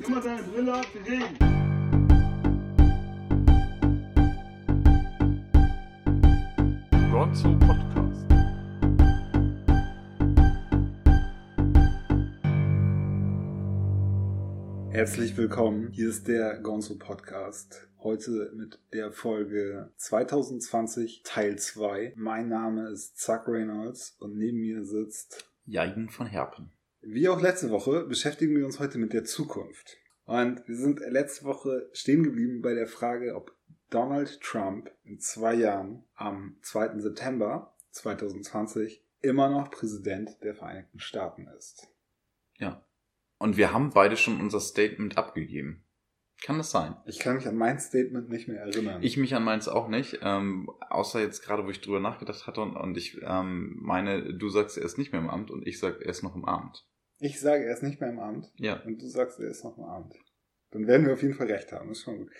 Nimm mal deine Brille ab, wir reden. Gonzo Podcast. Herzlich willkommen. Hier ist der Gonzo Podcast. Heute mit der Folge 2020 Teil 2. Mein Name ist Zuck Reynolds und neben mir sitzt, Jeigen von Herpen. Wie auch letzte Woche, beschäftigen wir uns heute mit der Zukunft. Und wir sind letzte Woche stehen geblieben bei der Frage, ob Donald Trump in zwei Jahren am 2. September 2020 immer noch Präsident der Vereinigten Staaten ist. Ja. Und wir haben beide schon unser Statement abgegeben. Kann das sein? Ich kann mich an mein Statement nicht mehr erinnern. Ich mich an meins auch nicht, ähm, außer jetzt gerade, wo ich drüber nachgedacht hatte und, und ich ähm, meine, du sagst, er ist nicht mehr im Amt und ich sag, er ist noch im Amt. Ich sage, er ist nicht mehr im Amt Ja. und du sagst, er ist noch im Amt. Dann werden wir auf jeden Fall recht haben. Das ist schon gut.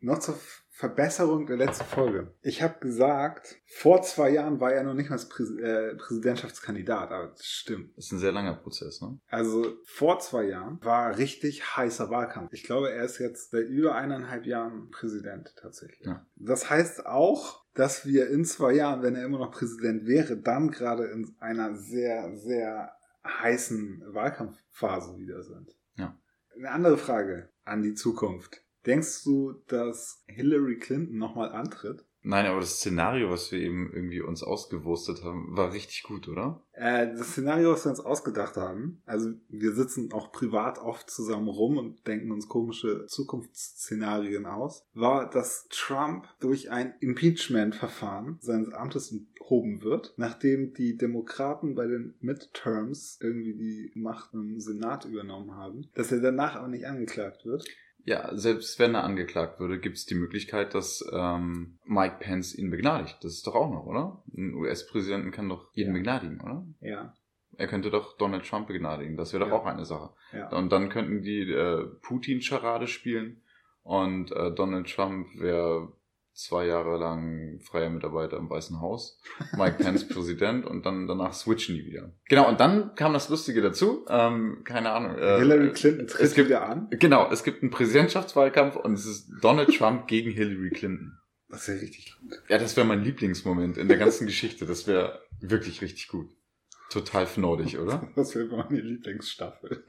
Noch zur Verbesserung der letzten Folge. Ich habe gesagt, vor zwei Jahren war er noch nicht mal Präs äh, Präsidentschaftskandidat, aber das stimmt. Das ist ein sehr langer Prozess, ne? Also vor zwei Jahren war richtig heißer Wahlkampf. Ich glaube, er ist jetzt seit über eineinhalb Jahren Präsident tatsächlich. Ja. Das heißt auch, dass wir in zwei Jahren, wenn er immer noch Präsident wäre, dann gerade in einer sehr, sehr heißen Wahlkampfphase wieder sind. Ja. Eine andere Frage an die Zukunft. Denkst du, dass Hillary Clinton nochmal antritt? Nein, aber das Szenario, was wir eben irgendwie uns ausgewurstet haben, war richtig gut, oder? Äh, das Szenario, was wir uns ausgedacht haben, also wir sitzen auch privat oft zusammen rum und denken uns komische Zukunftsszenarien aus, war, dass Trump durch ein Impeachment-Verfahren seines Amtes enthoben wird, nachdem die Demokraten bei den Midterms irgendwie die Macht im Senat übernommen haben, dass er danach aber nicht angeklagt wird. Ja, selbst wenn er angeklagt würde, gibt es die Möglichkeit, dass ähm, Mike Pence ihn begnadigt. Das ist doch auch noch, oder? Ein US-Präsidenten kann doch jeden Ja. begnadigen, oder? Ja, Er könnte doch Donald Trump begnadigen. Das wäre doch Ja. auch eine Sache. ja. Und dann könnten die äh, Putin-Scharade spielen und äh, Donald Trump wäre zwei Jahre lang freier Mitarbeiter im Weißen Haus, Mike Pence Präsident und dann danach switchen die wieder. Genau, und dann kam das Lustige dazu, ähm, keine Ahnung. Äh, Hillary Clinton tritt es gibt- wieder an. Genau, es gibt einen Präsidentschaftswahlkampf und es ist Donald Trump gegen Hillary Clinton. Das wäre richtig gut. Ja, das wäre mein Lieblingsmoment in der ganzen Geschichte. Das wäre wirklich richtig gut. Total fnodig, oder? Das wäre meine Lieblingsstaffel.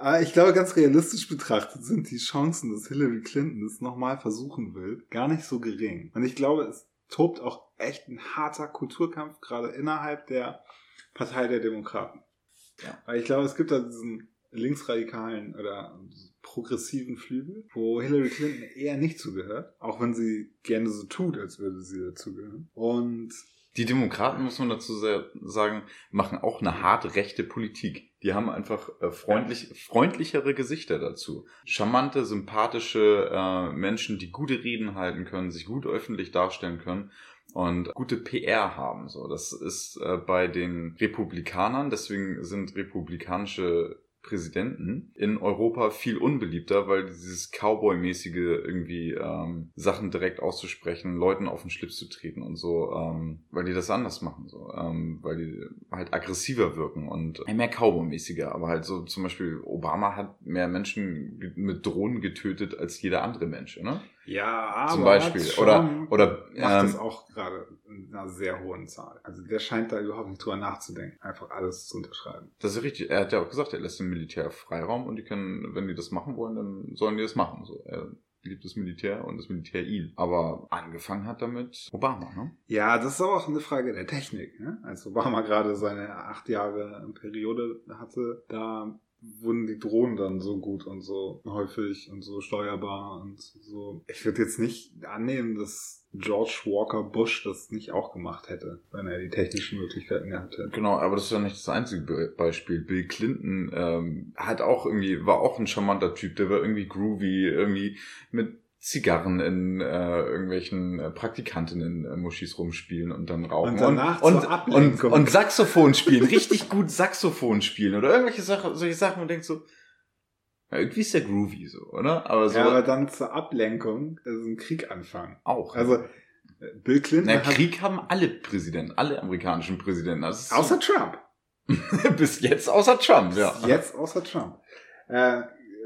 Aber ich glaube, ganz realistisch betrachtet sind die Chancen, dass Hillary Clinton es nochmal versuchen will, gar nicht so gering. Und ich glaube, es tobt auch echt ein harter Kulturkampf, gerade innerhalb der Partei der Demokraten. Ja. Weil ich glaube, es gibt da diesen linksradikalen oder progressiven Flügel, wo Hillary Clinton eher nicht zugehört, auch wenn sie gerne so tut, als würde sie dazugehören. Und Die Demokraten, muss man dazu sagen, machen auch eine hart rechte Politik. Die haben einfach äh, freundlich, freundlichere Gesichter dazu. Charmante, sympathische äh, Menschen, die gute Reden halten können, sich gut öffentlich darstellen können und gute PR haben. So, das ist äh, bei den Republikanern, deswegen sind republikanische Präsidenten in Europa viel unbeliebter, weil dieses Cowboy-mäßige irgendwie ähm, Sachen direkt auszusprechen, Leuten auf den Schlips zu treten und so, ähm, weil die das anders machen, so, ähm, weil die halt aggressiver wirken und mehr Cowboy-mäßiger, aber halt so zum Beispiel Obama hat mehr Menschen mit Drohnen getötet als jeder andere Mensch, ne? Ja, aber Zum Beispiel. Oder- oder, macht ähm, das auch gerade in einer sehr hohen Zahl. Also der scheint da überhaupt nicht drüber nachzudenken, einfach alles zu unterschreiben. Das ist richtig. Er hat ja auch gesagt, er lässt dem Militär Freiraum und die können, wenn die das machen wollen, dann sollen die das machen. So, er liebt das Militär und das Militär ihn. Aber angefangen hat damit Obama, ne? Ja, das ist aber auch eine Frage der Technik. Ne? Als Obama gerade seine acht Jahre Periode hatte, da wurden die Drohnen dann so gut und so häufig und so steuerbar und so. Ich würde jetzt nicht annehmen, dass George Walker Bush das nicht auch gemacht hätte, wenn er die technischen Möglichkeiten gehabt hätte. Genau, aber das ist ja nicht das einzige Be Beispiel. Bill Clinton ähm, hat auch irgendwie, war auch ein charmanter Typ, der war irgendwie groovy, irgendwie mit Zigarren in äh, irgendwelchen äh, Praktikantinnen äh, Muschis rumspielen und dann rauchen. Und danach und, und, Ablenkung. und Saxophon spielen, richtig gut Saxophon spielen oder irgendwelche Sachen, solche Sachen und denkt so, ja, irgendwie ist der groovy so, oder? Aber so ja, aber dann zur Ablenkung, also ein Krieg anfangen. auch. Also Bill Clinton Na, hat, Krieg haben alle Präsidenten, alle amerikanischen Präsidenten. Das ist außer Trump. Bis jetzt außer Trump, ja. Jetzt außer Trump. Äh,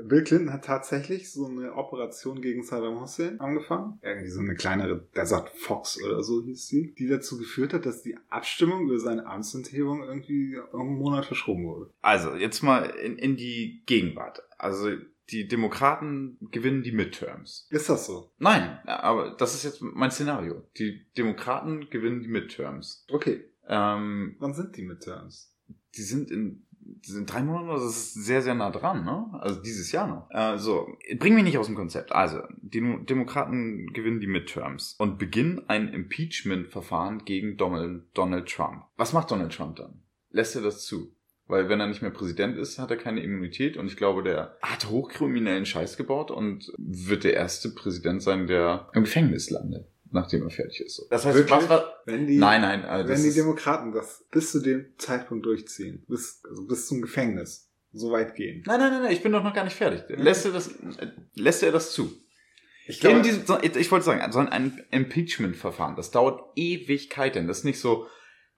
Bill Clinton hat tatsächlich so eine Operation gegen Saddam Hussein angefangen. Irgendwie so eine kleinere Desert Fox oder so hieß sie, die dazu geführt hat, dass die Abstimmung über seine Amtsenthebung irgendwie einen Monat verschoben wurde. Also, jetzt mal in, in die Gegenwart. Also, die Demokraten gewinnen die Midterms. Ist das so? Nein, aber das ist jetzt mein Szenario. Die Demokraten gewinnen die Midterms. Okay. Ähm, Wann sind die Midterms? die sind in sind drei Monate, das ist sehr, sehr nah dran, ne? Also dieses Jahr noch. Äh, so, bring mich nicht aus dem Konzept. Also, die Demokraten gewinnen die Midterms und beginnen ein Impeachment-Verfahren gegen Donald, Donald Trump. Was macht Donald Trump dann? Lässt er das zu? Weil wenn er nicht mehr Präsident ist, hat er keine Immunität und ich glaube, der hat hochkriminellen Scheiß gebaut und wird der erste Präsident sein, der im Gefängnis landet nachdem er fertig ist. Das heißt, was war, wenn die, nein, nein, also wenn die Demokraten das bis zu dem Zeitpunkt durchziehen, bis, also bis zum Gefängnis, so weit gehen. Nein, nein, nein, nein, ich bin doch noch gar nicht fertig. Lässt er das, lässt er das zu? Ich, glaube, diesem, ich wollte sagen, so ein Impeachment-Verfahren, das dauert Ewigkeiten. Das ist nicht so,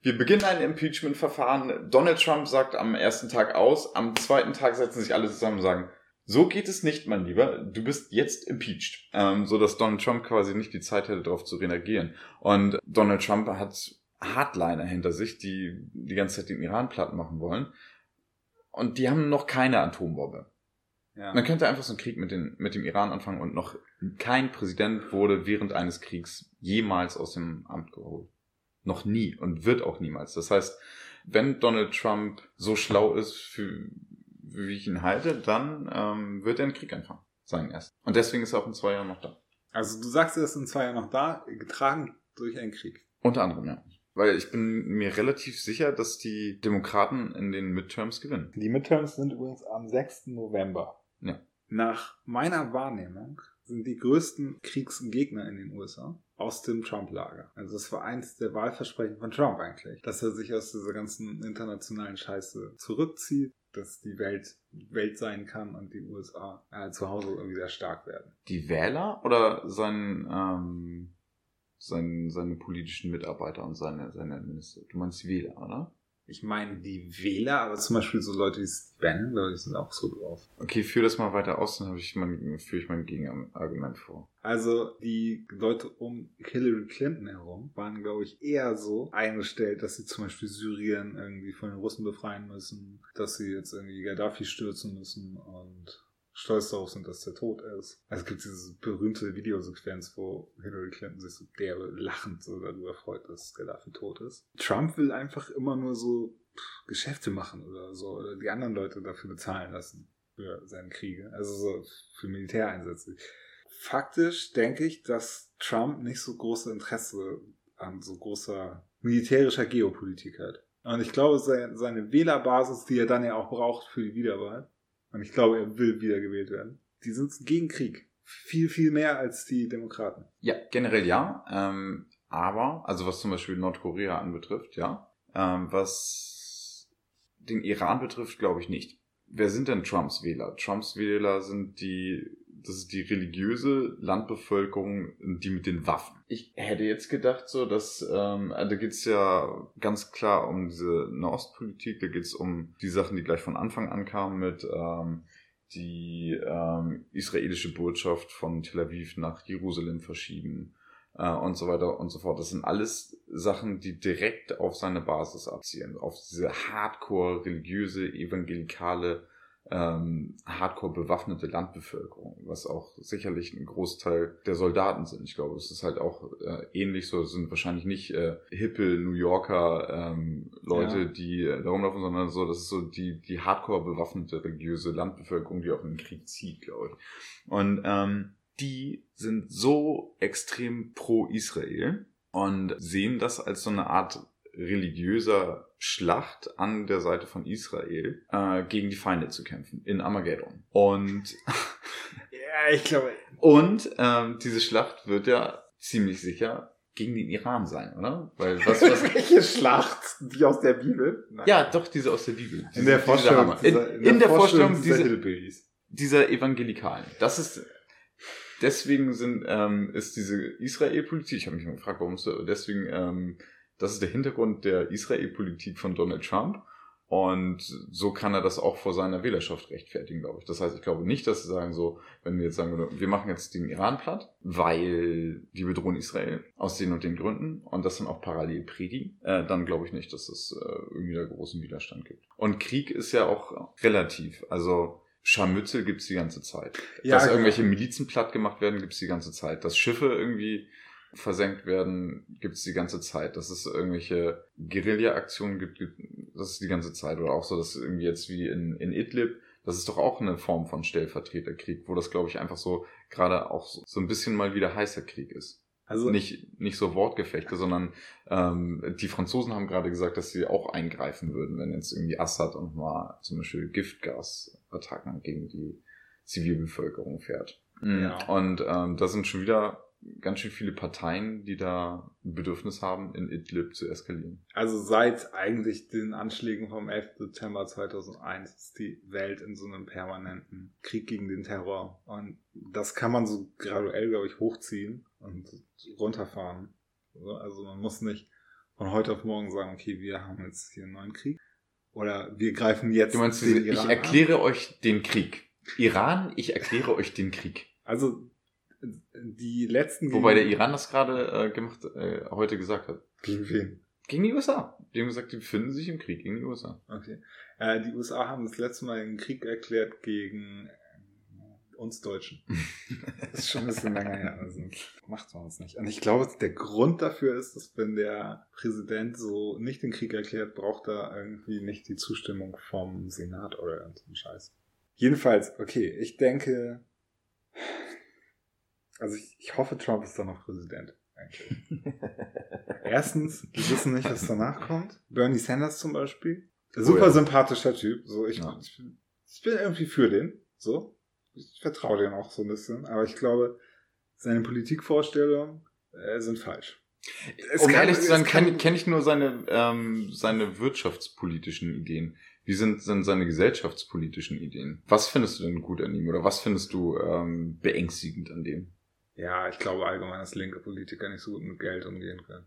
wir beginnen ein Impeachment-Verfahren, Donald Trump sagt am ersten Tag aus, am zweiten Tag setzen sich alle zusammen und sagen, so geht es nicht, mein Lieber. Du bist jetzt impeached. Ähm, so dass Donald Trump quasi nicht die Zeit hätte, darauf zu reagieren. Und Donald Trump hat Hardliner hinter sich, die die ganze Zeit den Iran platt machen wollen. Und die haben noch keine Atombombe. Ja. Man könnte einfach so einen Krieg mit, den, mit dem Iran anfangen und noch kein Präsident wurde während eines Kriegs jemals aus dem Amt geholt. Noch nie und wird auch niemals. Das heißt, wenn Donald Trump so schlau ist, für, wie ich ihn halte, dann ähm, wird er einen Krieg anfangen. Sagen erst. Und deswegen ist er auch in zwei Jahren noch da. Also du sagst, er ist in zwei Jahren noch da, getragen durch einen Krieg. Unter anderem, ja. Weil ich bin mir relativ sicher, dass die Demokraten in den Midterms gewinnen. Die Midterms sind übrigens am 6. November. Ja. Nach meiner Wahrnehmung sind die größten Kriegsgegner in den USA aus dem Trump-Lager. Also das war eins der Wahlversprechen von Trump eigentlich, dass er sich aus dieser ganzen internationalen Scheiße zurückzieht, dass die Welt Welt sein kann und die USA äh, zu Hause irgendwie sehr stark werden. Die Wähler oder sein, ähm, sein, seine politischen Mitarbeiter und seine, seine Minister? Du meinst die Wähler, oder? Ich meine die Wähler, aber zum Beispiel so Leute wie Bannon, Leute sind auch so drauf. Okay, führ das mal weiter aus, dann ich mein, führe ich mein Gegenargument vor. Also die Leute um Hillary Clinton herum waren, glaube ich, eher so eingestellt, dass sie zum Beispiel Syrien irgendwie von den Russen befreien müssen, dass sie jetzt irgendwie Gaddafi stürzen müssen und stolz darauf sind, dass der tot ist. Also es gibt diese berühmte Videosequenz, wo Hillary Clinton sich so derbe lachend so darüber freut, dass Gaddafi tot ist. Trump will einfach immer nur so Geschäfte machen oder so, oder die anderen Leute dafür bezahlen lassen für seine Kriege, also so für Militäreinsätze. Faktisch denke ich, dass Trump nicht so große Interesse an so großer militärischer Geopolitik hat. Und ich glaube, seine Wählerbasis, die er dann ja auch braucht für die Wiederwahl, und ich glaube, er will wiedergewählt werden. Die sind gegen Krieg. Viel, viel mehr als die Demokraten. Ja, generell ja. Ähm, aber, also was zum Beispiel Nordkorea anbetrifft, ja. Ähm, was den Iran betrifft, glaube ich nicht. Wer sind denn Trumps Wähler? Trumps Wähler sind die, das ist die religiöse Landbevölkerung, die mit den Waffen. Ich hätte jetzt gedacht, so, dass ähm, da geht's ja ganz klar um diese Nahostpolitik, da geht's um die Sachen, die gleich von Anfang an kamen mit ähm, die ähm, israelische Botschaft von Tel Aviv nach Jerusalem verschieben äh, und so weiter und so fort. Das sind alles Sachen, die direkt auf seine Basis abzielen, auf diese hardcore religiöse, evangelikale, ähm, hardcore bewaffnete Landbevölkerung, was auch sicherlich ein Großteil der Soldaten sind. Ich glaube, es ist halt auch äh, ähnlich so, es sind wahrscheinlich nicht äh, hippe New Yorker ähm, Leute, ja. die äh, da rumlaufen, sondern so, das ist so die, die hardcore bewaffnete religiöse Landbevölkerung, die auch in den Krieg zieht, glaube ich. Und ähm, die sind so extrem pro Israel und sehen das als so eine Art religiöser Schlacht an der Seite von Israel äh, gegen die Feinde zu kämpfen in Armageddon. Und ja, ich glaube. Und ähm, diese Schlacht wird ja ziemlich sicher gegen den Iran sein, oder? Weil was, was Welche Schlacht? Die aus der Bibel? Nein. Ja, doch, diese aus der Bibel. Diese, in der Vorstellung. Dieser, in, in, in, der, Vorstellung, Vorstellung dieser, dieser Evangelikalen. Das ist deswegen sind ähm, ist diese Israel-Politik. Ich habe mich mal gefragt, warum es deswegen ähm, das ist der Hintergrund der Israel-Politik von Donald Trump. Und so kann er das auch vor seiner Wählerschaft rechtfertigen, glaube ich. Das heißt, ich glaube nicht, dass sie sagen so, wenn wir jetzt sagen wir machen jetzt den Iran platt, weil die bedrohen Israel aus den und den Gründen und das dann auch parallel predigen, äh, dann glaube ich nicht, dass es äh, irgendwie da großen Widerstand gibt. Und Krieg ist ja auch relativ. Also Scharmützel gibt's die ganze Zeit. Ja, Dass genau. irgendwelche Milizen platt gemacht werden, gibt's die ganze Zeit. Dass Schiffe irgendwie versenkt werden, gibt's die ganze Zeit. Dass es irgendwelche Guerilla-Aktionen gibt, gibt, das ist die ganze Zeit. Oder auch so, dass irgendwie jetzt wie in, in Idlib, das ist doch auch eine Form von Stellvertreterkrieg, wo das, glaube ich, einfach so gerade auch so, so ein bisschen mal wieder heißer Krieg ist. Also Nicht, nicht so Wortgefechte, sondern ähm, die Franzosen haben gerade gesagt, dass sie auch eingreifen würden, wenn jetzt irgendwie Assad und mal zum Beispiel Giftgasattacken gegen die Zivilbevölkerung fährt. Mhm. Ja. Und ähm, da sind schon wieder ganz schön viele Parteien, die da ein Bedürfnis haben, in Idlib zu eskalieren. Also seit eigentlich den Anschlägen vom 11. September 2001 ist die Welt in so einem permanenten Krieg gegen den Terror. Und das kann man so graduell, glaube ich, hochziehen und runterfahren. So, Also man muss nicht von heute auf morgen sagen, okay, wir haben jetzt hier einen neuen Krieg. Oder wir greifen jetzt Du meinst, den ich Iran an. erkläre euch den Krieg. Iran, ich erkläre euch den Krieg. Also die letzten... Wobei der Iran das gerade äh, gemacht, äh, heute gesagt hat. Gegen wen? Gegen die USA. Die haben gesagt, die befinden sich im Krieg gegen die USA. Okay. Äh, die USA haben das letzte Mal einen Krieg erklärt gegen äh, uns Deutschen. Das ist schon ein bisschen länger her. Also macht man es nicht. Und ich glaube, der Grund dafür ist, dass wenn der Präsident so nicht den Krieg erklärt, braucht er irgendwie nicht die Zustimmung vom Senat oder irgendeinen Scheiß. Jedenfalls, okay, ich denke, also ich, ich hoffe, Trump ist dann noch Präsident. Erstens, wir wissen nicht, was danach kommt. Bernie Sanders zum Beispiel. Super Oh ja. sympathischer Typ. So, ich, Ja. ich, bin- ich bin irgendwie für den. So. Ich vertraue dem auch so ein bisschen. Aber ich glaube, seine Politikvorstellungen äh, sind falsch. Es um kann- ehrlich zu sein, kenne kenn ich nur seine, ähm, seine wirtschaftspolitischen Ideen. Wie sind denn seine gesellschaftspolitischen Ideen? Was findest du denn gut an ihm oder was findest du ähm, beängstigend an dem? Ja, ich glaube allgemein, dass linke Politiker nicht so gut mit Geld umgehen können.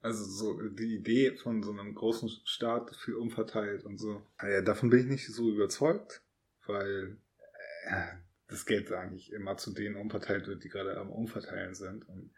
Also so die Idee von so einem großen Staat viel umverteilt und so. Ja, davon bin ich nicht so überzeugt, weil äh, das Geld eigentlich immer zu denen umverteilt wird, die gerade am Umverteilen sind. Und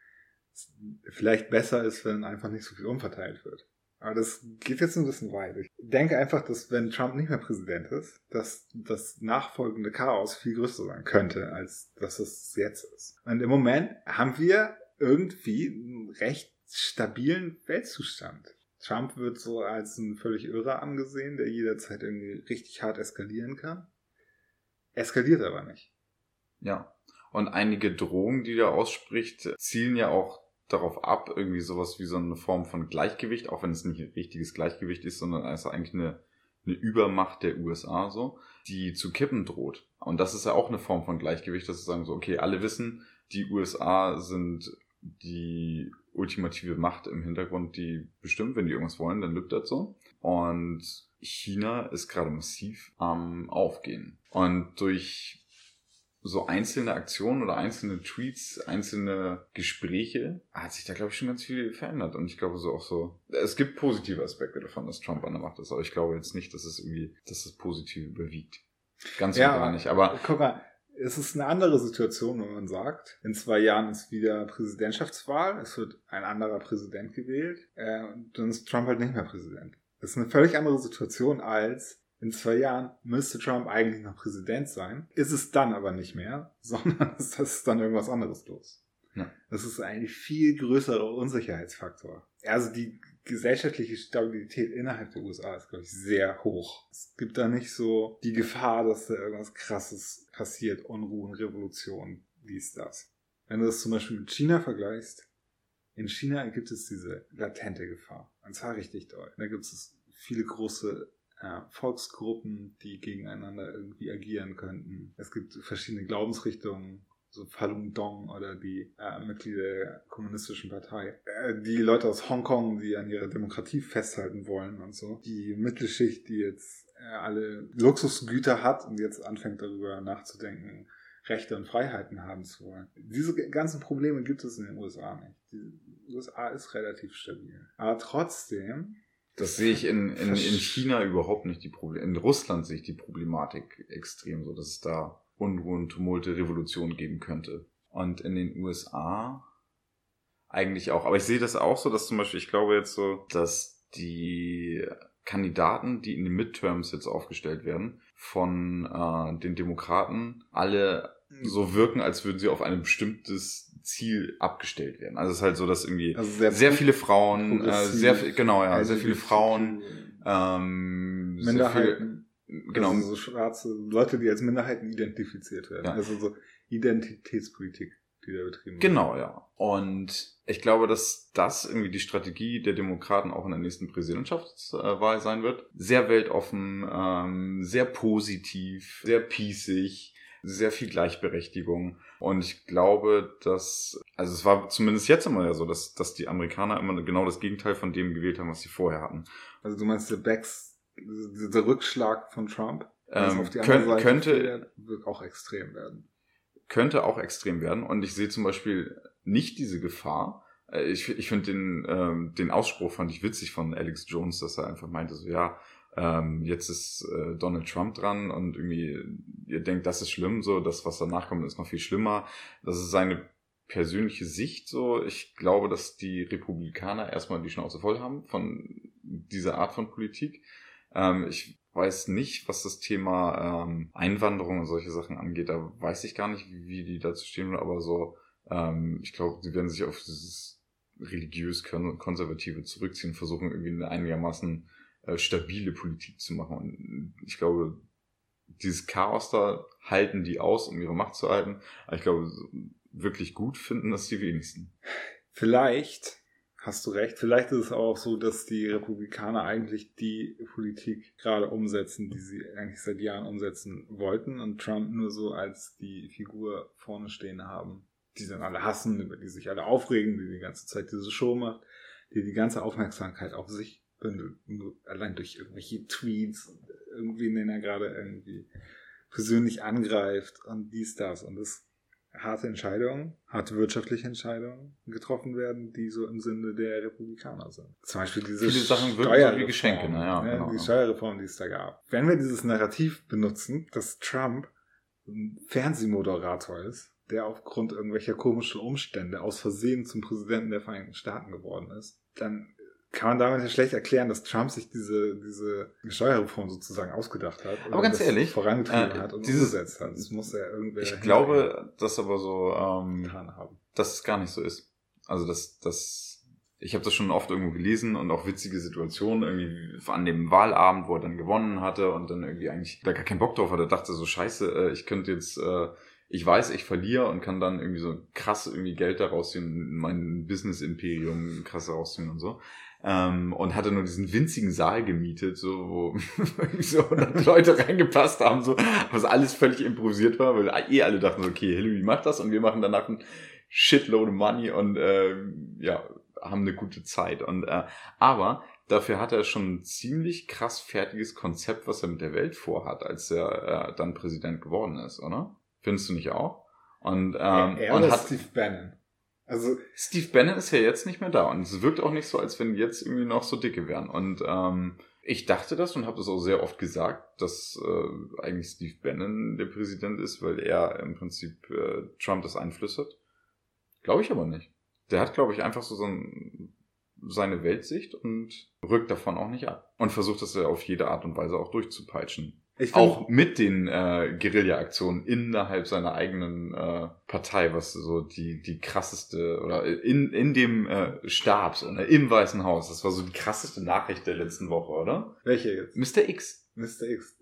es vielleicht besser ist, wenn einfach nicht so viel umverteilt wird. Aber das geht jetzt ein bisschen weit. Ich denke einfach, dass wenn Trump nicht mehr Präsident ist, dass das nachfolgende Chaos viel größer sein könnte, als dass es jetzt ist. Und im Moment haben wir irgendwie einen recht stabilen Weltzustand. Trump wird so als ein völlig Irrer angesehen, der jederzeit irgendwie richtig hart eskalieren kann. Eskaliert aber nicht. Ja. Und einige Drohungen, die er ausspricht, zielen ja auch darauf ab, irgendwie sowas wie so eine Form von Gleichgewicht, auch wenn es nicht ein richtiges Gleichgewicht ist, sondern es ist eigentlich eine, eine Übermacht der USA so, die zu kippen droht. Und das ist ja auch eine Form von Gleichgewicht, dass sie sagen so, okay, alle wissen, die USA sind die ultimative Macht im Hintergrund, die bestimmt, wenn die irgendwas wollen, dann lügt das so. Und China ist gerade massiv am Aufgehen. Und durch so einzelne Aktionen oder einzelne Tweets, einzelne Gespräche, hat sich da, glaube ich, schon ganz viel verändert. Und ich glaube so auch so, es gibt positive Aspekte davon, dass Trump an der Macht ist, aber ich glaube jetzt nicht, dass es irgendwie, dass das Positive überwiegt. Ganz und Ja, gar nicht. Aber Guck mal, es ist eine andere Situation, wenn man sagt, in zwei Jahren ist wieder Präsidentschaftswahl, es wird ein anderer Präsident gewählt, äh, und dann ist Trump halt nicht mehr Präsident. Das ist eine völlig andere Situation als in zwei Jahren müsste Trump eigentlich noch Präsident sein, ist es dann aber nicht mehr, sondern ist dann irgendwas anderes los. Ja. Das ist ein viel größerer Unsicherheitsfaktor. Also die gesellschaftliche Stabilität innerhalb der USA ist, glaube ich, sehr hoch. Es gibt da nicht so die Gefahr, dass da irgendwas Krasses passiert, Unruhen, Revolution, dies, das. Wenn du das zum Beispiel mit China vergleichst, in China gibt es diese latente Gefahr. Und zwar richtig doll. Da gibt es viele große äh, Volksgruppen, die gegeneinander irgendwie agieren könnten. Es gibt verschiedene Glaubensrichtungen, so Falun Gong oder die äh, Mitglieder der kommunistischen Partei. Äh, die Leute aus Hongkong, die an ihrer Demokratie festhalten wollen und so. Die Mittelschicht, die jetzt äh, alle Luxusgüter hat und jetzt anfängt darüber nachzudenken, Rechte und Freiheiten haben zu wollen. Diese ganzen Probleme gibt es in den USA nicht. Die USA ist relativ stabil. Aber trotzdem Das sehe ich in, in, in China überhaupt nicht die Probleme. In Russland sehe ich die Problematik extrem so, dass es da Unruhen, Tumulte, Revolution geben könnte. Und in den USA eigentlich auch. Aber ich sehe das auch so, dass zum Beispiel, ich glaube jetzt so, dass die Kandidaten, die in den Midterms jetzt aufgestellt werden, von äh, den Demokraten alle. So wirken, als würden sie auf ein bestimmtes Ziel abgestellt werden. Also es ist halt so, dass irgendwie also sehr, sehr viele Frauen, äh, sehr genau ja, sehr viele Frauen, ähm, Minderheiten, viele, genau, also so schwarze Leute, die als Minderheiten identifiziert werden. Ja. Also so Identitätspolitik die da betrieben wird. Genau, ja. Und ich glaube, dass das irgendwie die Strategie der Demokraten auch in der nächsten Präsidentschaftswahl sein wird. Sehr weltoffen, ähm, sehr positiv, sehr pießig, sehr viel Gleichberechtigung. Und ich glaube, dass, also es war zumindest jetzt immer ja so, dass, dass die Amerikaner immer genau das Gegenteil von dem gewählt haben, was sie vorher hatten. Also du meinst, der Backs, dieser Rückschlag von Trump? Ähm, auf die könnt, Seite könnte, wird auch extrem werden könnte auch extrem werden. Und ich sehe zum Beispiel nicht diese Gefahr. Äh, ich, ich finde den, ähm, den Ausspruch fand ich witzig von Alex Jones, dass er einfach meinte, so ja, ähm, jetzt ist äh, Donald Trump dran und irgendwie, ihr denkt, das ist schlimm, so, das, was danach kommt, ist noch viel schlimmer. Das ist seine persönliche Sicht so. Ich glaube, dass die Republikaner erstmal die Schnauze voll haben von dieser Art von Politik. Ähm, ich weiß nicht, was das Thema ähm, Einwanderung und solche Sachen angeht. Da weiß ich gar nicht, wie die dazu stehen, aber so, ähm, ich glaube, sie werden sich auf dieses religiös-konservative zurückziehen, versuchen irgendwie eine einigermaßen äh, stabile Politik zu machen. Und ich glaube, dieses Chaos da halten die aus, um ihre Macht zu halten. Aber ich glaube, wirklich gut finden das die wenigsten. Vielleicht hast du recht. Vielleicht ist es auch so, dass die Republikaner eigentlich die Politik gerade umsetzen, die sie eigentlich seit Jahren umsetzen wollten und Trump nur so als die Figur vorne stehen haben, die dann alle hassen, über die sich alle aufregen, die die ganze Zeit diese Show macht, die die ganze Aufmerksamkeit auf sich allein durch irgendwelche Tweets, irgendwie, den er gerade irgendwie persönlich angreift und dies, das und das harte Entscheidungen, harte wirtschaftliche Entscheidungen getroffen werden, die so im Sinne der Republikaner sind. Zum Beispiel diese Viele Sachen wirken wie Geschenke, ne? ja, ne, genau. die Steuerreform, die es da gab. Wenn wir dieses Narrativ benutzen, dass Trump ein Fernsehmoderator ist, der aufgrund irgendwelcher komischen Umstände aus Versehen zum Präsidenten der Vereinigten Staaten geworden ist, dann kann man damit ja schlecht erklären, dass Trump sich diese, diese Steuerreform sozusagen ausgedacht hat. Aber ganz ehrlich, vorangetrieben äh, hat und dieses, umgesetzt hat. Das muss ja irgendwer. Ich glaube, dass aber so, ähm, dass es gar nicht so ist. Also, dass, dass, ich habe das schon oft irgendwo gelesen und auch witzige Situationen irgendwie an dem Wahlabend, wo er dann gewonnen hatte und dann irgendwie eigentlich da gar keinen Bock drauf hatte, dachte so, scheiße, äh, ich könnte jetzt, äh, ich weiß, ich verliere und kann dann irgendwie so krass irgendwie Geld daraus ziehen, mein Business-Imperium krass rausziehen und so ähm, und hatte nur diesen winzigen Saal gemietet, so wo so 100 Leute reingepasst haben, so was alles völlig improvisiert war, weil eh alle dachten so, okay, Hillary macht das und wir machen danach ein Shitload of Money und äh, ja haben eine gute Zeit und äh, aber dafür hat er schon ein ziemlich krass fertiges Konzept, was er mit der Welt vorhat, als er äh, dann Präsident geworden ist, oder? Findest du nicht auch? Und ähm, er und hat Steve Bannon. Also Steve Bannon ist ja jetzt nicht mehr da und es wirkt auch nicht so, als wenn jetzt irgendwie noch so dicke wären. Und ähm, ich dachte das und habe das auch sehr oft gesagt, dass äh, eigentlich Steve Bannon der Präsident ist, weil er im Prinzip äh, Trump das einflüstert. Glaube ich aber nicht. Der hat, glaube ich, einfach so, so ein, seine Weltsicht und rückt davon auch nicht ab. Und versucht das ja auf jede Art und Weise auch durchzupeitschen. Ich auch mit den äh, Guerilla-Aktionen innerhalb seiner eigenen äh, Partei, was so die die krasseste oder in in dem äh, Stab oder im Weißen Haus, das war so die krasseste Nachricht der letzten Woche, oder? Welche jetzt? Mr. X. Mr. X.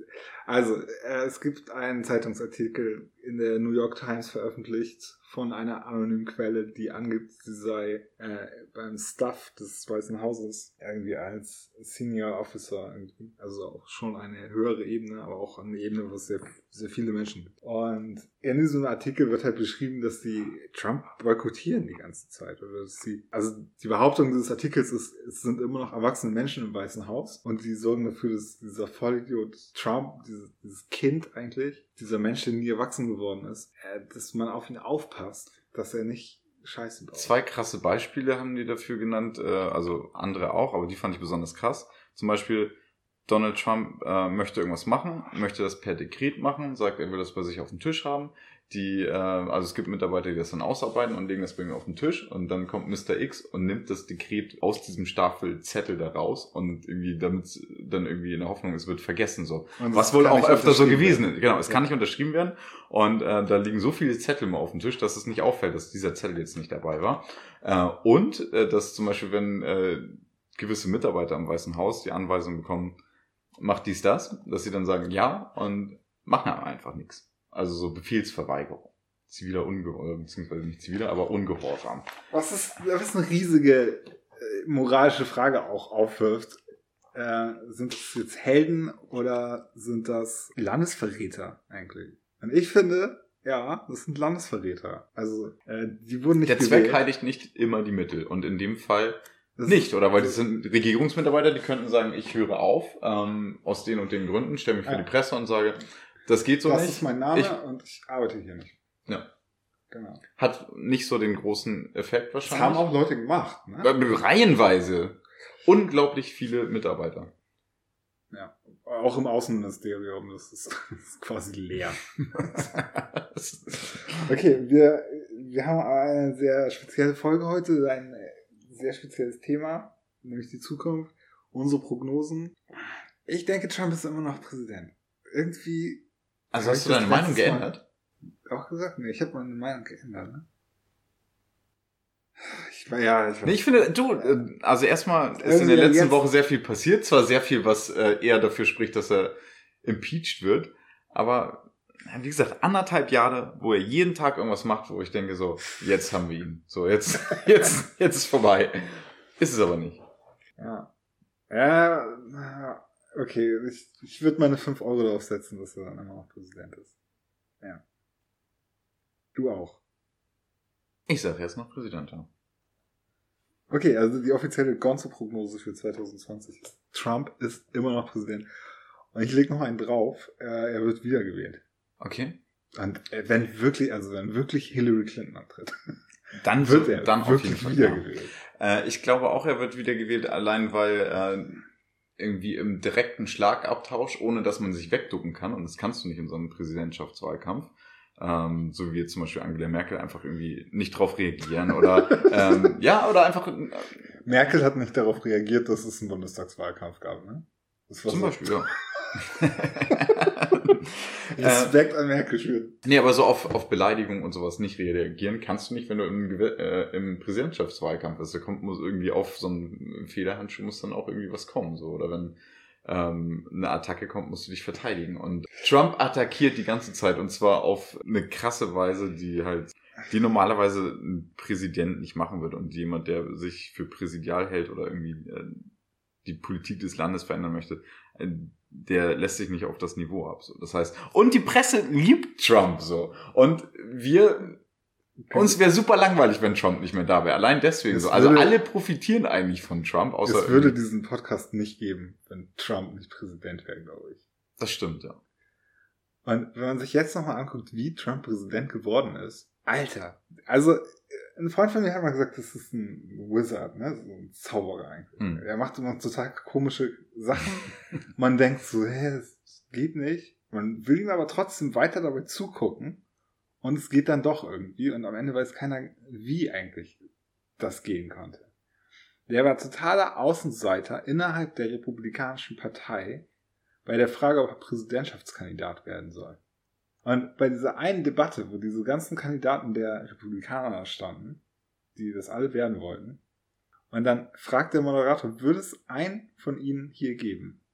Also äh, es gibt einen Zeitungsartikel in der New York Times veröffentlicht von einer anonymen Quelle, die angibt, sie sei äh, beim Staff des Weißen Hauses irgendwie als Senior Officer irgendwie. Also auch schon eine höhere Ebene, aber auch eine Ebene, wo es sehr, sehr viele Menschen gibt. Und in diesem Artikel wird halt beschrieben, dass die Trump boykottieren die ganze Zeit. Oder dass sie, also die Behauptung dieses Artikels ist, es sind immer noch erwachsene Menschen im Weißen Haus und die sorgen dafür, dass dieser Vollidiot Trump, dieses, dieses Kind eigentlich, dieser Mensch, der nie erwachsen geworden ist, äh, dass man auf ihn aufpasst, dass er nicht Scheiße bauen. Zwei krasse Beispiele haben die dafür genannt, äh, also andere auch, aber die fand ich besonders krass. Zum Beispiel Donald Trump äh, möchte irgendwas machen, möchte das per Dekret machen, sagt, er will das bei sich auf dem Tisch haben. Die, äh, also es gibt Mitarbeiter, die das dann ausarbeiten und legen das bei ihm auf den Tisch und dann kommt Mr. X und nimmt das Dekret aus diesem Stapel Zettel da raus und irgendwie, damit dann irgendwie in der Hoffnung, es wird vergessen so. Was wohl kann auch öfter so gewesen ist. Genau, es kann Ja. nicht unterschrieben werden. Und äh, da liegen so viele Zettel mal auf dem Tisch, dass es nicht auffällt, dass dieser Zettel jetzt nicht dabei war. Äh, und äh, dass zum Beispiel, wenn äh, gewisse Mitarbeiter am Weißen Haus die Anweisung bekommen, macht dies, das, dass sie dann sagen ja und machen aber einfach nichts. Also so Befehlsverweigerung. Ziviler Ungehorsam, beziehungsweise nicht ziviler, aber Ungehorsam. Was ist, was eine riesige äh, moralische Frage auch aufwirft. Äh, sind das jetzt Helden oder sind das Landesverräter eigentlich? Und ich finde, ja, das sind Landesverräter. Also, äh, die wurden nicht Der Zweck gewählt. heiligt nicht immer die Mittel. Und in dem Fall Das Nicht, oder? Weil das sind Regierungsmitarbeiter, die könnten sagen, ich höre auf, ähm, aus den und den Gründen, stelle mich für Ja. die Presse und sage, das geht so das nicht. ist mein Name Ich- und ich arbeite hier nicht. Ja. Genau. Hat nicht so den großen Effekt Das wahrscheinlich. haben auch Leute gemacht, ne? Äh, Reihenweise. Unglaublich viele Mitarbeiter. Auch im Außenministerium, das ist, das ist quasi leer. Okay, wir, wir haben eine sehr spezielle Folge heute, ein sehr spezielles Thema, nämlich die Zukunft, unsere Prognosen. Ich denke, Trump ist immer noch Präsident. Irgendwie also hast du deine Meinung letztes Mal- geändert? auch gesagt, nee, ich habe meine Meinung geändert. Ne? Ich war ja, ich war, Nee, ich finde, du, äh, also erstmal ist Also in der ja, letzten jetzt- Woche sehr viel passiert. Zwar sehr viel, was äh, eher dafür spricht, dass er impeached wird, aber wie gesagt, anderthalb Jahre, wo er jeden Tag irgendwas macht, wo ich denke so, jetzt haben wir ihn. So, jetzt, jetzt, jetzt ist vorbei. Ist es aber nicht. ja. Ja, okay, ich, ich würde meine 5 Euro darauf setzen, dass er dann immer noch Präsident ist. Ja. Du auch. Ich sage, er ist noch Präsident. Ja. Okay, also die offizielle Gonzo-Prognose für 2020 ist, Trump ist immer noch Präsident. Und ich lege noch einen drauf, äh, er wird wiedergewählt. Okay. Und äh, wenn wirklich, also wenn wirklich Hillary Clinton antritt, Dann wird er dann auf jeden wirklich Fall. Ja. wiedergewählt. Äh, ich glaube auch, er wird wiedergewählt, allein weil äh, irgendwie im direkten Schlagabtausch, ohne dass man sich wegducken kann, und das kannst du nicht in so einem Präsidentschaftswahlkampf, ähm, so wie jetzt zum Beispiel Angela Merkel einfach irgendwie nicht drauf reagieren oder ähm, ja, oder einfach äh, Merkel hat nicht darauf reagiert, dass es einen Bundestagswahlkampf gab, ne? Das war zum so- Beispiel, ja. äh, Respekt an Merkel schön. nee, aber so auf, auf Beleidigung und sowas nicht reagieren kannst du nicht, wenn du im, äh, im Präsidentschaftswahlkampf bist. Da kommt muss irgendwie auf so einen Federhandschuh muss dann auch irgendwie was kommen, so oder wenn ähm, eine Attacke kommt, musst du dich verteidigen. Und Trump attackiert die ganze Zeit und zwar auf eine krasse Weise, die halt, die normalerweise ein Präsident nicht machen wird und jemand, der sich für präsidial hält oder irgendwie äh, die Politik des Landes verändern möchte, äh, der lässt sich nicht auf das Niveau ab. So. Das heißt, und die Presse liebt Trump so. Und wir, uns wäre super langweilig, wenn Trump nicht mehr da wäre. Allein deswegen Es so. Also würde- alle profitieren eigentlich von Trump, außer es würde diesen Podcast nicht geben, wenn Trump nicht Präsident wäre, glaube ich. das stimmt, ja. Und wenn man sich jetzt nochmal anguckt, wie Trump Präsident geworden ist, Alter, also äh, ein Freund von mir hat mal gesagt, das ist ein Wizard, ne? so ein Zauberer eigentlich. Hm. Er macht immer total komische Sachen. Man denkt so, hä, das geht nicht. Man will ihm aber trotzdem weiter dabei zugucken und es geht dann doch irgendwie und am Ende weiß keiner, wie eigentlich das gehen konnte. Der war totaler Außenseiter innerhalb der Republikanischen Partei bei der Frage, ob er Präsidentschaftskandidat werden soll. Und bei dieser einen Debatte, wo diese ganzen Kandidaten der Republikaner standen, die das alle werden wollten, und dann fragt der Moderator, würde es einen von ihnen hier geben,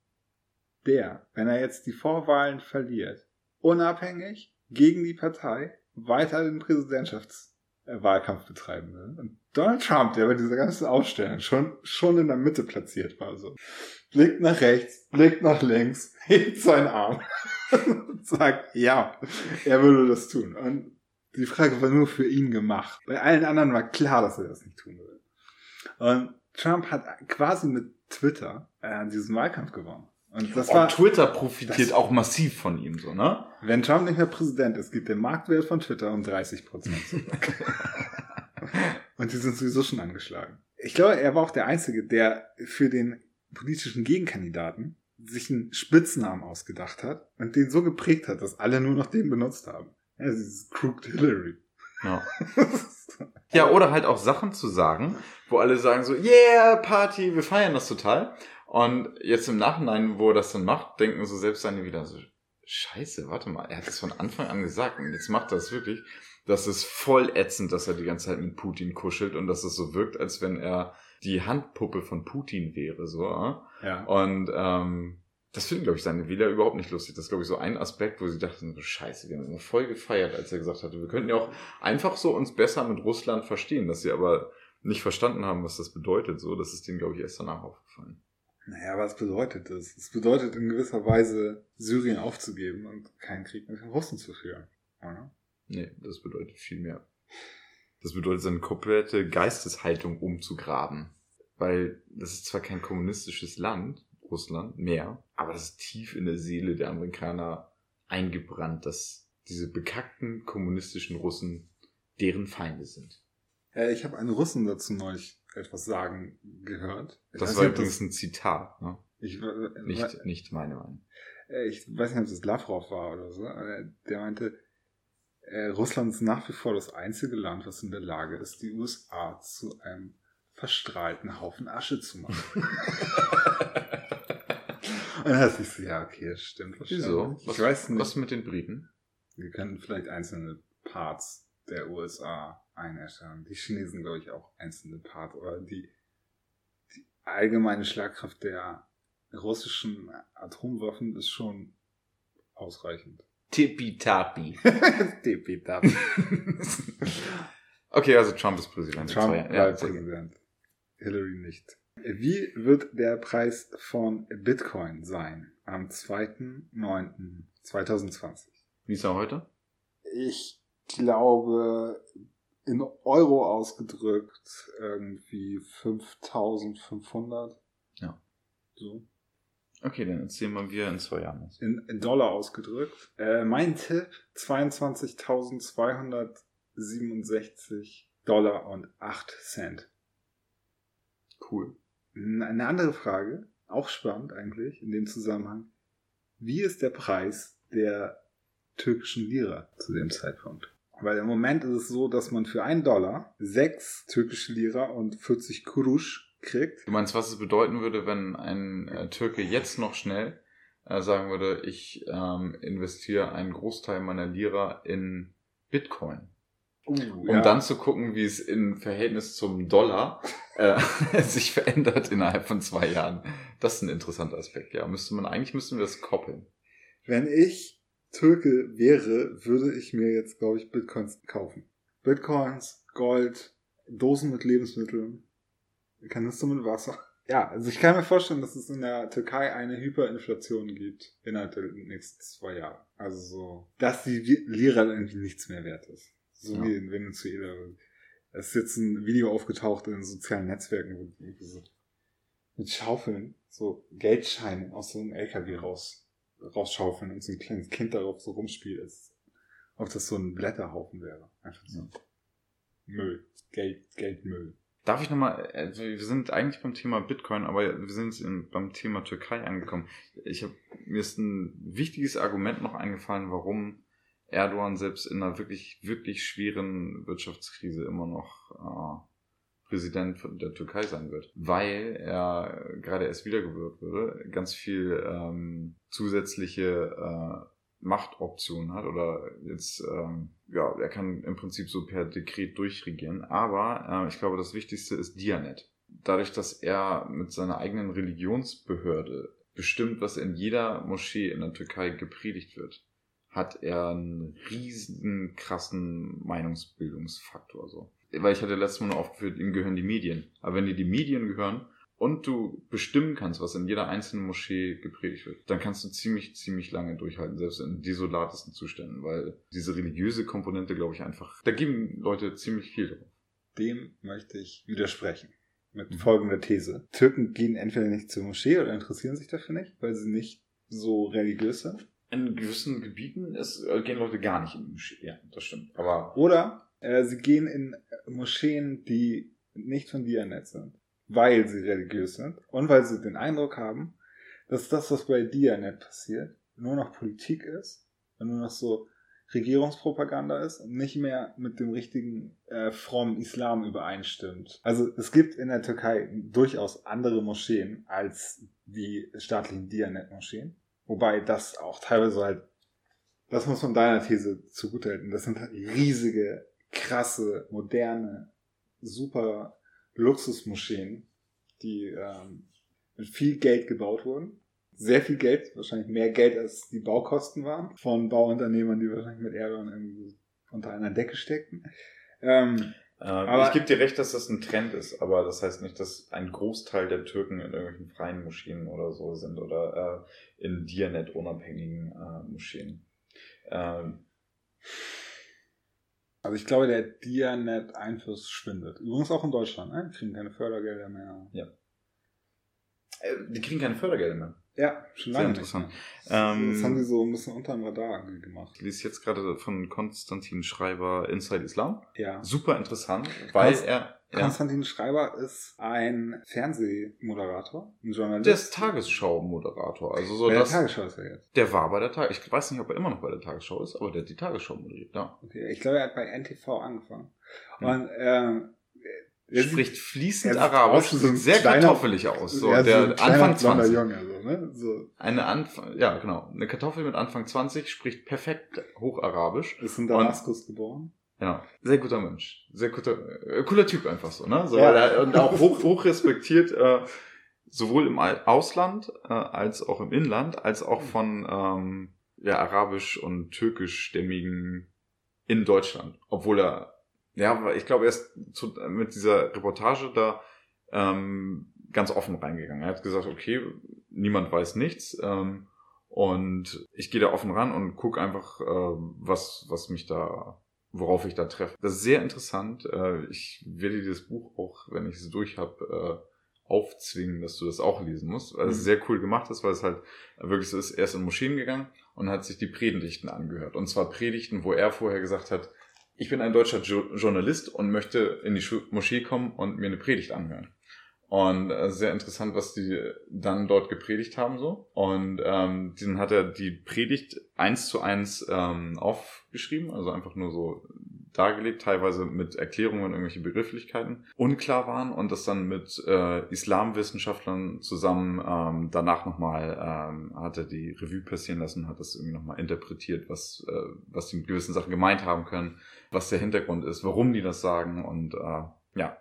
der, wenn er jetzt die Vorwahlen verliert, unabhängig gegen die Partei weiter den Präsidentschaftswahlkampf betreiben will? Und Donald Trump, der bei dieser ganzen Ausstellung schon, schon in der Mitte platziert war, so, blickt nach rechts, blickt nach links, hebt seinen Arm und sagt, ja, er würde das tun. Und die Frage war nur für ihn gemacht. Bei allen anderen war klar, dass er das nicht tun würde. Und Trump hat quasi mit Twitter äh, diesen Wahlkampf gewonnen. Und das Und war, Twitter profitiert auch massiv von ihm, so, ne? wenn Trump nicht mehr Präsident ist, geht der Marktwert von Twitter um 30 Prozent zurück. Und die sind sowieso schon angeschlagen. Ich glaube, er war auch der Einzige, der für den politischen Gegenkandidaten sich einen Spitznamen ausgedacht hat und den so geprägt hat, dass alle nur noch den benutzt haben. Ja, dieses Crooked Hillary. Ja. ja, oder halt auch Sachen zu sagen, wo alle sagen so, yeah, Party, wir feiern das total. Und jetzt im Nachhinein, wo er das dann macht, denken so selbst seine wieder so, scheiße, warte mal, er hat es von Anfang an gesagt und jetzt macht er es wirklich. Das ist voll ätzend, dass er die ganze Zeit mit Putin kuschelt und dass es so wirkt, als wenn er die Handpuppe von Putin wäre, so. Ja. Und ähm, das finden, glaube ich, seine Wähler überhaupt nicht lustig. Das ist, glaube ich, so ein Aspekt, wo sie dachten, so scheiße, wir haben immer voll gefeiert, als er gesagt hatte, wir könnten ja auch einfach so uns besser mit Russland verstehen, dass sie aber nicht verstanden haben, was das bedeutet. So, das ist denen, glaube ich, erst danach aufgefallen. Naja, was bedeutet das? Es bedeutet in gewisser Weise, Syrien aufzugeben und keinen Krieg mit den Russen zu führen. Oder? Nee, das bedeutet viel mehr. Das bedeutet, seine komplette Geisteshaltung umzugraben. Weil das ist zwar kein kommunistisches Land, Russland, mehr, aber das ist tief in der Seele der Amerikaner eingebrannt, dass diese bekackten kommunistischen Russen deren Feinde sind. Äh, ich habe einen Russen dazu neulich etwas sagen gehört. Ich Das war übrigens ein Zitat, ne? ich, äh, nicht, nicht meine Meinung. äh, ich weiß nicht, ob das Lavrov war oder so. Der meinte, äh, Russland ist nach wie vor das einzige Land, was in der Lage ist, die USA zu einem verstrahlten Haufen Asche zu machen. Und dann dachte ich so, ja, okay, stimmt Wieso? Was, Ich weiß nicht. was mit den Briten? Wir können vielleicht einzelne Parts der USA einäschern. Die Chinesen, glaube ich, auch einzelne Parts. Oder die, die allgemeine Schlagkraft der russischen Atomwaffen ist schon ausreichend. Tippitappi. Tippitappi. okay, also Trump ist Präsident. Trump bleibt gut. Präsident. Hillary nicht. Wie wird der Preis von Bitcoin sein am 2.9.2020? Wie ist er heute? Ich glaube, in Euro ausgedrückt, irgendwie 5500. Ja. So. Okay, dann erzählen wir wir in zwei Jahren. In, in Dollar ausgedrückt. Äh, mein Tipp, 22.267 Dollar und 8 Cent. Cool. Eine andere Frage, auch spannend eigentlich in dem Zusammenhang. Wie ist der Preis der türkischen Lira zu dem Zeitpunkt? Weil im Moment ist es so, dass man für einen Dollar sechs türkische Lira und 40 Kuruş kriegt. Du meinst, was es bedeuten würde, wenn ein äh, Türke jetzt noch schnell äh, sagen würde, ich ähm, investiere einen Großteil meiner Lira in Bitcoin, Um um dann zu gucken, wie es im Verhältnis zum Dollar äh, sich verändert innerhalb von zwei Jahren. Das ist ein interessanter Aspekt, ja. Müsste man, eigentlich müssten wir das koppeln. Wenn ich Türke wäre, würde ich mir jetzt, glaube ich, Bitcoins kaufen. Bitcoins, Gold, Dosen mit Lebensmitteln, Kanister mit Wasser. Ja, also ich kann mir vorstellen, dass es in der Türkei eine Hyperinflation gibt innerhalb der nächsten zwei Jahre. Also so, dass die Lira irgendwie nichts mehr wert ist. So Ja. wie in Venezuela. Es ist jetzt ein Video aufgetaucht in sozialen Netzwerken, wo die irgendwie so mit Schaufeln so Geldscheine aus so einem LKW raus, rausschaufeln und so ein kleines Kind darauf so rumspielt, als ob das so ein Blätterhaufen wäre. Einfach so. Müll. Geld, Geldmüll. Darf ich nochmal, also wir sind eigentlich beim Thema Bitcoin, aber wir sind in, beim Thema Türkei angekommen. Ich hab, mir ist ein wichtiges Argument noch eingefallen, warum Erdogan selbst in einer wirklich, wirklich schweren Wirtschaftskrise immer noch äh, Präsident der Türkei sein wird. Weil er gerade erst wiedergewählt wurde, ganz viel ähm, zusätzliche äh, Machtoptionen hat oder jetzt, ähm, ja, er kann im Prinzip so per Dekret durchregieren. Aber äh, ich glaube, das Wichtigste ist Dianet. Dadurch, dass er mit seiner eigenen Religionsbehörde bestimmt, was in jeder Moschee in der Türkei gepredigt wird, hat er einen riesen krassen Meinungsbildungsfaktor. So. Weil ich hatte letztes Mal nur aufgeführt, ihm gehören die Medien. Aber wenn dir die Medien gehören und du bestimmen kannst, was in jeder einzelnen Moschee gepredigt wird, dann kannst du ziemlich, ziemlich lange durchhalten, selbst in desolatesten Zuständen, weil diese religiöse Komponente, glaube ich, einfach, da geben Leute ziemlich viel drauf. Dem möchte ich widersprechen. Mit Mhm. folgender These. Türken gehen entweder nicht zur Moschee oder interessieren sich dafür nicht, weil sie nicht so religiös sind. In gewissen Gebieten ist, äh, gehen Leute gar nicht in die Moschee. Ja, das stimmt. Aber Oder Äh, sie gehen in Moscheen, die nicht von Dianet sind, weil sie religiös sind und weil sie den Eindruck haben, dass das, was bei Dianet passiert, nur noch Politik ist und nur noch so Regierungspropaganda ist und nicht mehr mit dem richtigen äh, frommen Islam übereinstimmt. Also es gibt in der Türkei durchaus andere Moscheen als die staatlichen Dianet-Moscheen. Wobei das auch teilweise halt, das muss man deiner These zugutehalten, das sind halt riesige, krasse, moderne, super Luxusmoscheen, die ähm, mit viel Geld gebaut wurden sehr viel Geld, wahrscheinlich mehr Geld als die Baukosten waren, von Bauunternehmern, die wahrscheinlich mit Erdogan irgendwie unter einer Decke steckten. Ähm, äh, aber ich gebe dir recht, dass das ein Trend ist, aber das heißt nicht, dass ein Großteil der Türken in irgendwelchen freien Moscheen oder so sind oder äh, in Dianet-unabhängigen äh, Moscheen. Ähm, also ich glaube, der Dianet-Einfluss schwindet. Übrigens auch in Deutschland, ne? Die kriegen keine Fördergelder mehr. Ja. Äh, die kriegen keine Fördergelder mehr. Ja, schon lange Sehr interessant. Ähm, das haben sie so ein bisschen unter dem Radar gemacht. Ich lese jetzt gerade von Konstantin Schreiber Inside Islam. Ja. Super interessant, weil Konst Ja. Konstantin Schreiber ist ein Fernsehmoderator, ein Journalist. Der ist Tagesschau-Moderator. Also so bei der Tagesschau ist er jetzt. Der war bei der Tagesschau. Ich weiß nicht, ob er immer noch bei der Tagesschau ist, aber der hat die Tagesschau moderiert. Ja. Okay, ich glaube, er hat bei NTV angefangen. Und äh, er spricht fließend Arabisch, so sieht sehr kleiner, kartoffelig aus. So, der so Anfang 20. Junge, so, ne? so. Eine Anfang, ja, genau. Eine Kartoffel mit Anfang 20 spricht perfekt Hocharabisch. Ist in Damaskus geboren. Ja, sehr guter Mensch. Sehr guter, äh, cooler Typ einfach so, ne? So, ja. und auch hoch, hoch respektiert, äh, sowohl im Ausland, äh, als auch im Inland, als auch von, ähm, ja, arabisch und türkischstämmigen in Deutschland. Obwohl er ja, ich glaube, er ist zu, mit dieser Reportage da ähm, ganz offen reingegangen. Er hat gesagt, okay, niemand weiß nichts ähm, und ich gehe da offen ran und gucke einfach, äh, was, was mich da, worauf ich da treffe. Das ist sehr interessant. Äh, ich werde dir das Buch auch, wenn ich es durch habe, äh, aufzwingen, dass du das auch lesen musst, weil es mhm. sehr cool gemacht ist, weil es halt wirklich so ist, er ist in Moscheen gegangen und hat sich die Predigten angehört. Und zwar Predigten, wo er vorher gesagt hat, ich bin ein deutscher jo Journalist und möchte in die Moschee kommen und mir eine Predigt anhören. Und äh, sehr interessant, was die dann dort gepredigt haben so. Und ähm, dann hat er die Predigt eins zu eins ähm, aufgeschrieben, also einfach nur so dargelegt, teilweise mit Erklärungen und irgendwelche Begrifflichkeiten unklar waren und das dann mit äh, Islamwissenschaftlern zusammen ähm, danach nochmal ähm, hat er die Revue passieren lassen, hat das irgendwie nochmal interpretiert, was, äh, was die mit gewissen Sachen gemeint haben können, was der Hintergrund ist, warum die das sagen und äh, ja,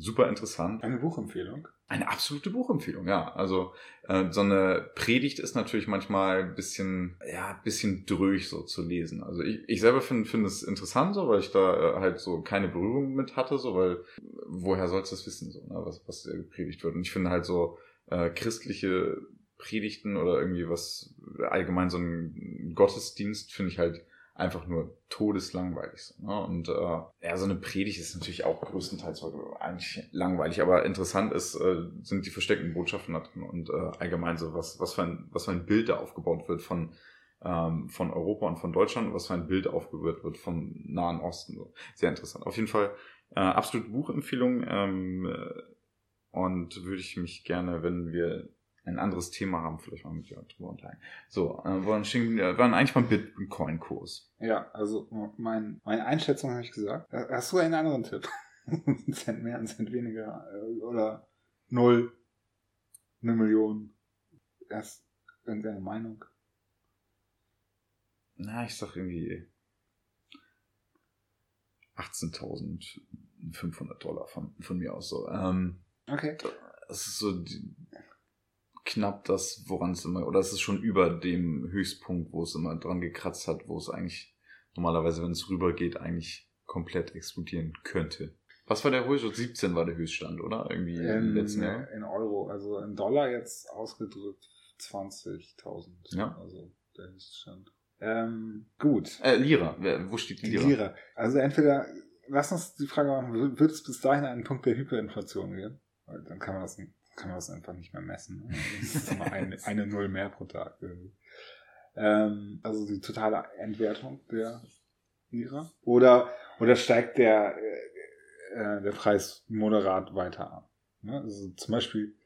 super interessant. Eine Buchempfehlung? Eine absolute Buchempfehlung, ja. Also äh, so eine Predigt ist natürlich manchmal ein bisschen, ja, ein bisschen dröch so zu lesen. Also ich, ich selber finde finde es interessant so, weil ich da äh, halt so keine Berührung mit hatte, so, weil woher sollst du das wissen, so, ne, was, was gepredigt wird. Und ich finde halt so äh, christliche Predigten oder irgendwie was allgemein so ein Gottesdienst finde ich halt einfach nur todeslangweilig. So, ne? Und äh, ja, so eine Predigt ist natürlich auch größtenteils eigentlich langweilig, aber interessant ist, äh, sind die versteckten Botschaften da drin und äh, allgemein so, was, was, für ein, was für ein Bild da aufgebaut wird von, ähm, von Europa und von Deutschland und was für ein Bild aufgebaut wird vom Nahen Osten. So. Sehr interessant. Auf jeden Fall äh, absolute Buchempfehlung ähm, äh, und würde ich mich gerne, wenn wir ein anderes Thema haben, vielleicht mal mit dir drüber unterhalten. So, äh, wollen, wir waren eigentlich beim Bitcoin-Kurs. Ja, also mein, meine Einschätzung habe ich gesagt. Äh, hast du einen anderen Tipp? ein Cent mehr, ein Cent weniger äh, oder null, eine Million? Erst irgendeine Meinung? Na, ich sag irgendwie 18.500 Dollar von, von mir aus so. Ähm, okay. Das ist so die, knapp das, woran es immer, oder es ist schon über dem Höchstpunkt, wo es immer dran gekratzt hat, wo es eigentlich normalerweise, wenn es rübergeht, eigentlich komplett explodieren könnte. Was war der Höchststand? 17 war der Höchststand, oder? Irgendwie in, im letzten Jahr? In Euro, also in Dollar jetzt ausgedrückt 20.000. Ja. Also der Höchststand. Ähm, gut. Äh, Lira. Wo steht die Lira? Lira. Also entweder, lass uns die Frage machen, wird es bis dahin einen Punkt der Hyperinflation gehen? Weil dann kann man das nicht kann man das einfach nicht mehr messen. Das ist immer eine, eine Null mehr pro Tag. Ähm, also die totale Entwertung der Lira? Oder, oder steigt der, äh, äh der Preis moderat weiter an? Ne? Also zum Beispiel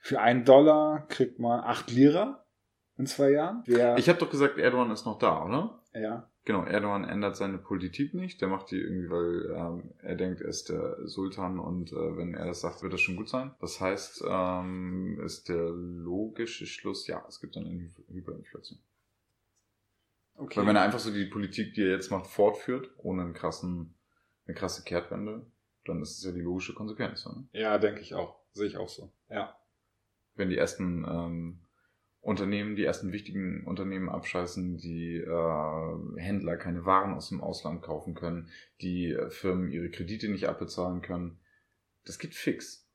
für einen Dollar kriegt man acht Lira in zwei Jahren. Der, ich habe doch gesagt, Erdogan ist noch da, oder? Ja. Genau, Erdogan ändert seine Politik nicht. Der macht die irgendwie, weil ähm, er denkt, er ist der Sultan und äh, wenn er das sagt, wird das schon gut sein. Das heißt, ähm, ist der logische Schluss, ja, es gibt dann eine Hyperinflation. Okay. Weil wenn er einfach so die Politik, die er jetzt macht, fortführt, ohne einen krassen, eine krasse Kehrtwende, dann ist es ja die logische Konsequenz. Ne? Ja, denke ich auch. Sehe ich auch so. Ja. Wenn die ersten ähm, Unternehmen, die ersten wichtigen Unternehmen abscheißen, die äh, Händler keine Waren aus dem Ausland kaufen können, die äh, Firmen ihre Kredite nicht abbezahlen können. Das geht fix.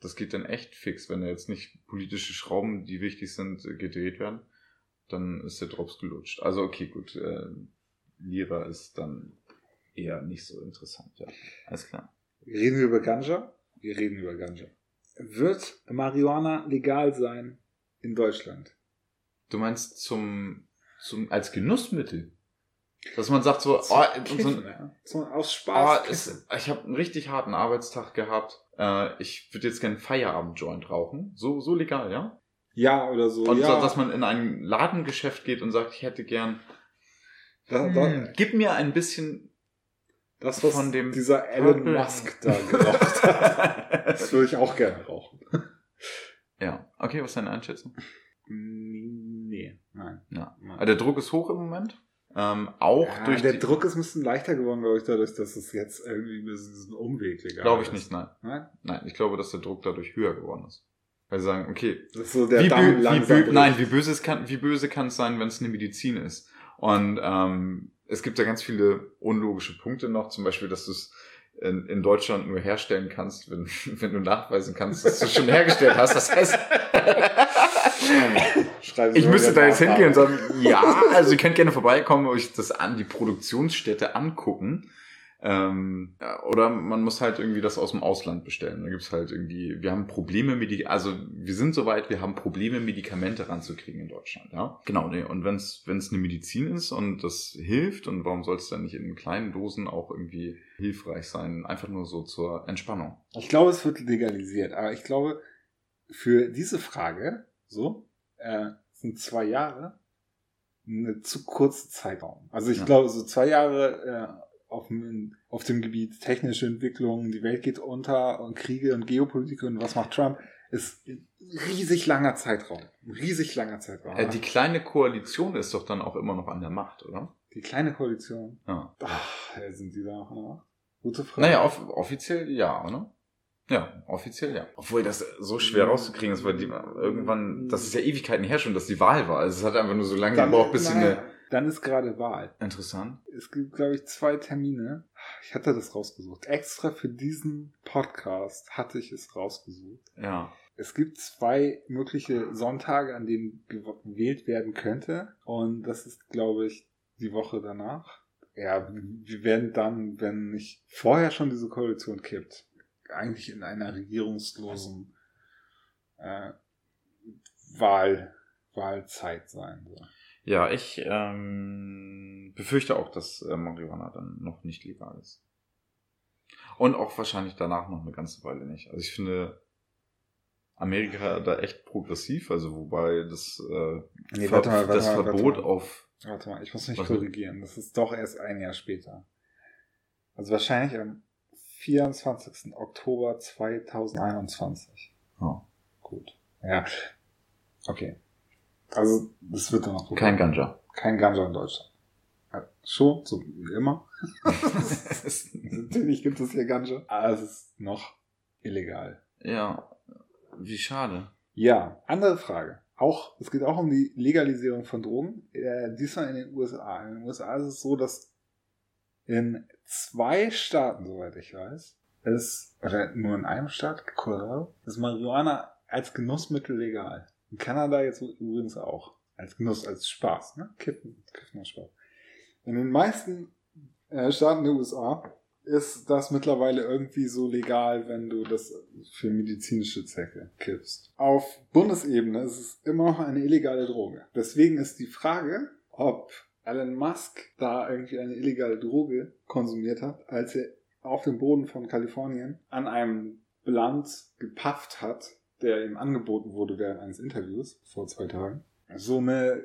Das geht dann echt fix, wenn da jetzt nicht politische Schrauben, die wichtig sind, äh, gedreht werden. Dann ist der Drops gelutscht. Also okay, gut. Äh, Lira ist dann eher nicht so interessant, ja. Alles klar. Reden wir über Ganja? Wir reden über Ganja. Wird Marihuana legal sein in Deutschland. Du meinst zum, zum als Genussmittel? Dass man sagt so, oh, Kiffen, so, ja. so aus Spaß. Oh, ist, ich habe einen richtig harten Arbeitstag gehabt. Äh, ich würde jetzt gerne Feierabend-Joint rauchen. So, so legal, ja? Ja, oder so. Und ja. dass man in ein Ladengeschäft geht und sagt, ich hätte gern. Da, da, hm, gib mir ein bisschen das, was von dem dieser Elon Musk da geraucht hat. das würde ich auch gerne rauchen. Okay, was ist deine Einschätzung? Nee, nein. Ja. Aber der Druck ist hoch im Moment. Ähm, auch ja, durch der Druck ist ein bisschen leichter geworden, glaube ich, dadurch, dass es jetzt irgendwie ein bisschen Umweg legal Glaube ich nicht, nein. nein. Nein, ich glaube, dass der Druck dadurch höher geworden ist. Weil sie sagen, okay, so wie, bö wie nein, wie böse es kann, wie böse kann es sein, wenn es eine Medizin ist? Und ähm, es gibt ja ganz viele unlogische Punkte noch, zum Beispiel, dass du es in, in Deutschland nur herstellen kannst, wenn, wenn du nachweisen kannst, dass du schon hergestellt hast. Das heißt, ich müsste da jetzt hingehen und sagen, ja, also ihr könnt gerne vorbeikommen, euch das an die Produktionsstätte angucken. Ähm, oder man muss halt irgendwie das aus dem Ausland bestellen. Da gibt's halt irgendwie, wir haben Probleme, Medi also wir sind soweit, wir haben Probleme, Medikamente ranzukriegen in Deutschland. Ja, genau. Nee. Und wenn es wenn es eine Medizin ist und das hilft, und warum soll es dann nicht in kleinen Dosen auch irgendwie hilfreich sein? Einfach nur so zur Entspannung. Ich glaube, es wird legalisiert, aber ich glaube, für diese Frage, so, äh, sind zwei Jahre eine zu kurze Zeitraum. Also ich ja. glaube, so zwei Jahre äh, auf dem, auf dem Gebiet technische Entwicklung, die Welt geht unter und Kriege und Geopolitik und was macht Trump, ist ein riesig langer Zeitraum. Ein riesig langer Zeitraum. Äh, die kleine Koalition ist doch dann auch immer noch an der Macht, oder? Die kleine Koalition? Ja. Ach, sind die da noch an der Macht? Gute Frage. Naja, off offiziell ja, oder? Ja, offiziell ja. Obwohl das so schwer rauszukriegen ist, weil die irgendwann, das ist ja Ewigkeiten her schon, dass die Wahl war. Also es hat einfach nur so lange gebraucht, bis sie eine dann ist gerade Wahl. Interessant. Es gibt, glaube ich, zwei Termine. Ich hatte das rausgesucht. Extra für diesen Podcast hatte ich es rausgesucht. Ja. Es gibt zwei mögliche Sonntage, an denen gewählt werden könnte. Und das ist, glaube ich, die Woche danach. Ja, wir werden dann, wenn nicht vorher schon diese Koalition kippt, eigentlich in einer regierungslosen äh, Wahl, Wahlzeit sein. So. Ja, ich ähm, befürchte auch, dass äh, Marihuana dann noch nicht legal ist. Und auch wahrscheinlich danach noch eine ganze Weile nicht. Also ich finde Amerika da echt progressiv, also wobei das, äh, nee, warte mal, warte das mal, Verbot auf. Warte mal, ich muss mich korrigieren. Das ist doch erst ein Jahr später. Also wahrscheinlich am 24. Oktober 2021. Oh. Gut. Ja. Okay. Also, das wird dann noch. Kein Ganja. Kein Ganja in Deutschland. Ja, schon, so wie immer. Natürlich gibt es hier Ganja. Aber es ist noch illegal. Ja, wie schade. Ja, andere Frage. Auch, es geht auch um die Legalisierung von Drogen. Äh, diesmal in den USA. In den USA ist es so, dass in zwei Staaten, soweit ich weiß, ist, oder nur in einem Staat, Colorado, ist Marihuana als Genussmittel legal. In Kanada jetzt übrigens auch. Als Genuss, als Spaß, ne? Kiffen, Kiffen als Spaß. In den meisten äh, Staaten der USA ist das mittlerweile irgendwie so legal, wenn du das für medizinische Zwecke kippst. Auf Bundesebene ist es immer noch eine illegale Droge. Deswegen ist die Frage, ob Elon Musk da irgendwie eine illegale Droge konsumiert hat, als er auf dem Boden von Kalifornien an einem Blunt gepafft hat, der ihm angeboten wurde während eines Interviews vor zwei Tagen. So eine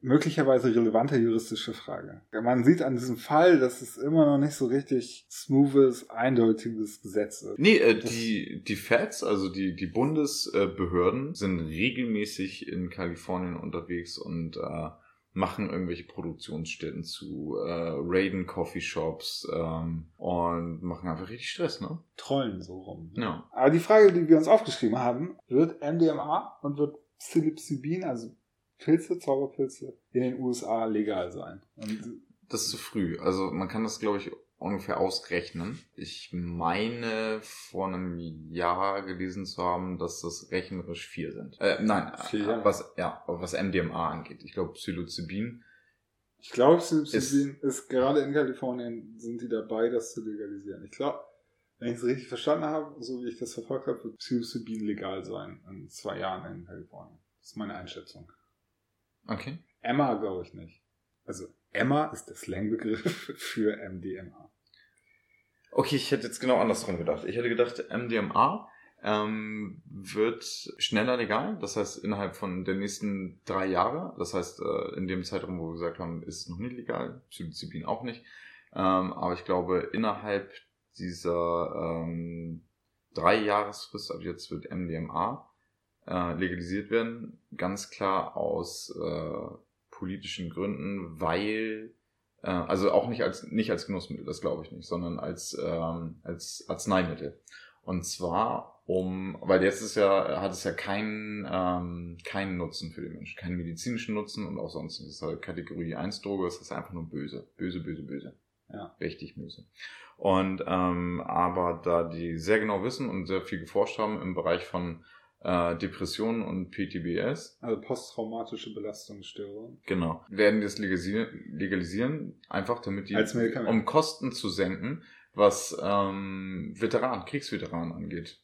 möglicherweise relevante juristische Frage. Man sieht an diesem Fall, dass es immer noch nicht so richtig smoothes, eindeutiges Gesetz ist. Nee, äh, die, die Feds, also die, die Bundesbehörden, sind regelmäßig in Kalifornien unterwegs und äh, machen irgendwelche Produktionsstätten zu, äh, raiden Coffeeshops ähm, und machen einfach richtig Stress, ne? Trollen so rum. Ja. Aber die Frage, die wir uns aufgeschrieben haben, wird MDMA und wird Psilocybin, also Pilze, Zauberpilze, in den USA legal sein? Und Das ist zu früh. Also man kann das, glaube ich, ungefähr ausrechnen. Ich meine vor einem Jahr gelesen zu haben, dass das rechnerisch vier sind. Äh, nein, Vier was ja, was MDMA angeht. Ich glaube Psilocybin. ich glaube, Psilocybin ist, gerade in Kalifornien, sind die dabei, das zu legalisieren. Ich glaube, wenn ich es richtig verstanden habe, so wie ich das verfolgt habe, wird Psilocybin legal sein in zwei Jahren in Kalifornien. Das ist meine Einschätzung. Okay. Emma glaube ich nicht. Also Emma ist der Slangbegriff für MDMA. Okay, ich hätte jetzt genau andersrum gedacht. Ich hätte gedacht, MDMA ähm, wird schneller legal. Das heißt, innerhalb von der nächsten drei Jahre. Das heißt, äh, in dem Zeitraum, wo wir gesagt haben, ist es noch nicht legal. Psilocybin auch nicht. Ähm, aber ich glaube, innerhalb dieser ähm, drei Jahresfrist, ab jetzt wird MDMA äh, legalisiert werden. Ganz klar aus äh, politischen Gründen, weil äh, also auch nicht als nicht als Genussmittel, das glaube ich nicht, sondern als ähm, als Arzneimittel. Und zwar um, weil jetzt ist ja hat es ja keinen ähm, keinen Nutzen für den Menschen, keinen medizinischen Nutzen und auch sonst ist halt Kategorie 1 Droge, das ist einfach nur böse, böse, böse, böse. Ja. Richtig böse. Und ähm, aber da die sehr genau wissen und sehr viel geforscht haben im Bereich von äh, Depressionen und PTBS, Also posttraumatische Belastungsstörung. Genau. Werden die das legalisieren, legalisieren einfach damit die, um Kosten zu senken, was ähm, Veteran, Kriegsveteranen angeht,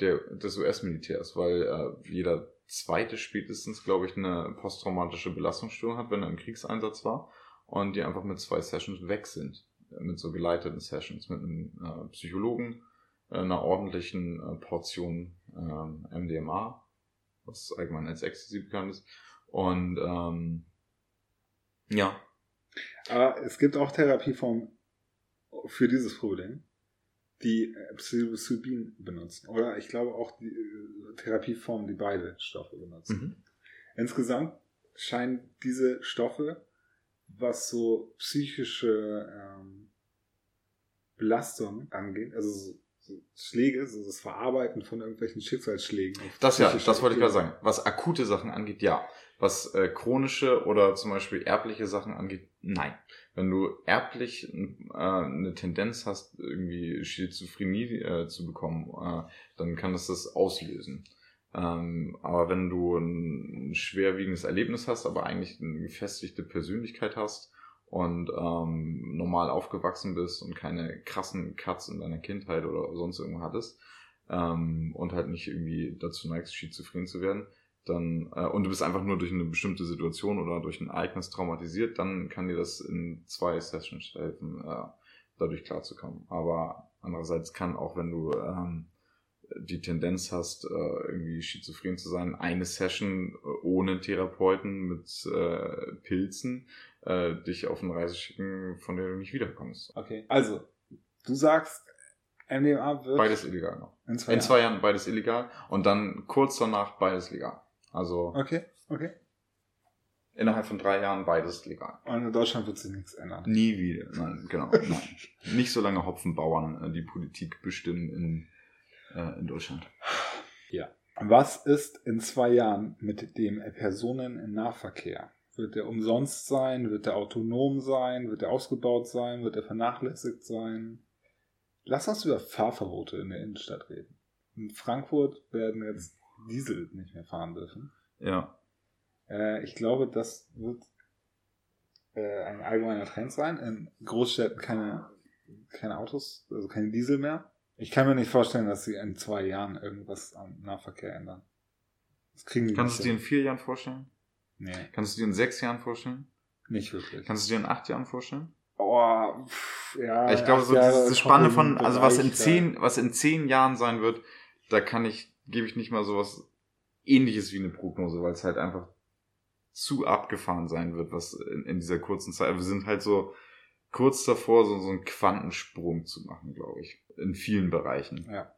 der, des US-Militärs, weil äh, jeder zweite spätestens, glaube ich, eine posttraumatische Belastungsstörung hat, wenn er im Kriegseinsatz war und die einfach mit zwei Sessions weg sind. Mit so geleiteten Sessions, mit einem äh, Psychologen, einer ordentlichen äh, Portion ähm, MDMA, was allgemein als Ecstasy bekannt ist. Und ähm, ja, Aber es gibt auch Therapieformen für dieses Problem, die äh, Psilocybin benutzen. Oder ich glaube auch die äh, Therapieformen, die beide Stoffe benutzen. mhm. Insgesamt scheinen diese Stoffe, was so psychische ähm, Belastung angeht, also so, so Schläge, so das Verarbeiten von irgendwelchen Schicksalsschlägen. Das ja, das wollte ich gerade sagen. Was akute Sachen angeht, ja. Was äh, chronische oder zum Beispiel erbliche Sachen angeht, nein. Wenn du erblich äh, eine Tendenz hast, irgendwie Schizophrenie äh, zu bekommen, äh, dann kann das das auslösen. Ähm, aber wenn du ein schwerwiegendes Erlebnis hast, aber eigentlich eine gefestigte Persönlichkeit hast und ähm, normal aufgewachsen bist und keine krassen Cuts in deiner Kindheit oder sonst irgendwo hattest ähm, und halt nicht irgendwie dazu neigst, schizophren zu werden, dann äh, und du bist einfach nur durch eine bestimmte Situation oder durch ein Ereignis traumatisiert, dann kann dir das in zwei Sessions helfen, äh, dadurch klarzukommen. Aber andererseits kann auch, wenn du ähm, die Tendenz hast, äh, irgendwie schizophren zu sein, eine Session äh, ohne Therapeuten mit äh, Pilzen dich auf eine Reise schicken, von der du nicht wiederkommst. Okay, also, du sagst, MDMA wird Beides illegal noch. in zwei, In Jahren. zwei Jahren beides illegal und dann kurz danach beides legal. Also Okay, okay. innerhalb von drei Jahren beides legal. Und in Deutschland wird sich nichts ändern. Nie wieder. Nein, genau. Nein. Nicht so lange Hopfenbauern die Politik bestimmen in, äh, in Deutschland. Was ist in zwei Jahren mit dem Personennahverkehr? Wird der umsonst sein? Wird der autonom sein? Wird der ausgebaut sein? Wird er vernachlässigt sein? Lass uns über Fahrverbote in der Innenstadt reden. In Frankfurt werden jetzt Diesel nicht mehr fahren dürfen. Ja. Äh, ich glaube, das wird äh, ein allgemeiner Trend sein. In Großstädten keine, keine Autos, also keine Diesel mehr. Ich kann mir nicht vorstellen, dass sie in zwei Jahren irgendwas am Nahverkehr ändern. Das kriegen die Kannst du dir in vier Jahren vorstellen? Nee. Kannst du dir in sechs Jahren vorstellen? Nicht wirklich. Kannst du dir in acht Jahren vorstellen? Oh, pff, ja. ich glaube, so Jahre diese Spanne von, also was in zehn, was in zehn Jahren sein wird, da kann ich, gebe ich nicht mal sowas ähnliches wie eine Prognose, weil es halt einfach zu abgefahren sein wird, was in, in dieser kurzen Zeit. Wir sind halt so kurz davor, so, so einen Quantensprung zu machen, glaube ich. In vielen Bereichen. Ja.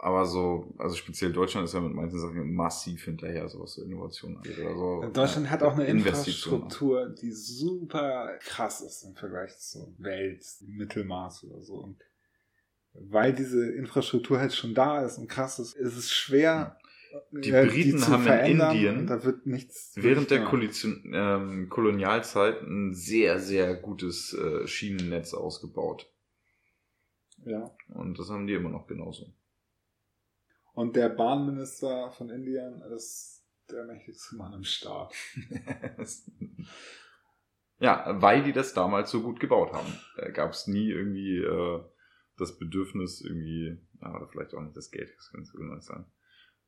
Aber so, also speziell Deutschland ist ja mit manchen Sachen massiv hinterher, so was so Innovation angeht oder so. Ja. Deutschland hat auch eine. Infrastruktur, die super krass ist im Vergleich zur Welt, Mittelmaß oder so. Und weil diese Infrastruktur halt schon da ist und krass ist, ist es schwer. Die äh, Briten zu haben in Indien und da wird nichts Während der Koalition, ähm, Kolonialzeit ein sehr, sehr gutes äh, Schienennetz ausgebaut. Ja. Und das haben die immer noch genauso. Und der Bahnminister von Indien ist der mächtigste Mann im Staat. ja, weil die das damals so gut gebaut haben. Da gab es nie irgendwie äh, das Bedürfnis, irgendwie, ja, oder vielleicht auch nicht das Geld, das kann so genau sein,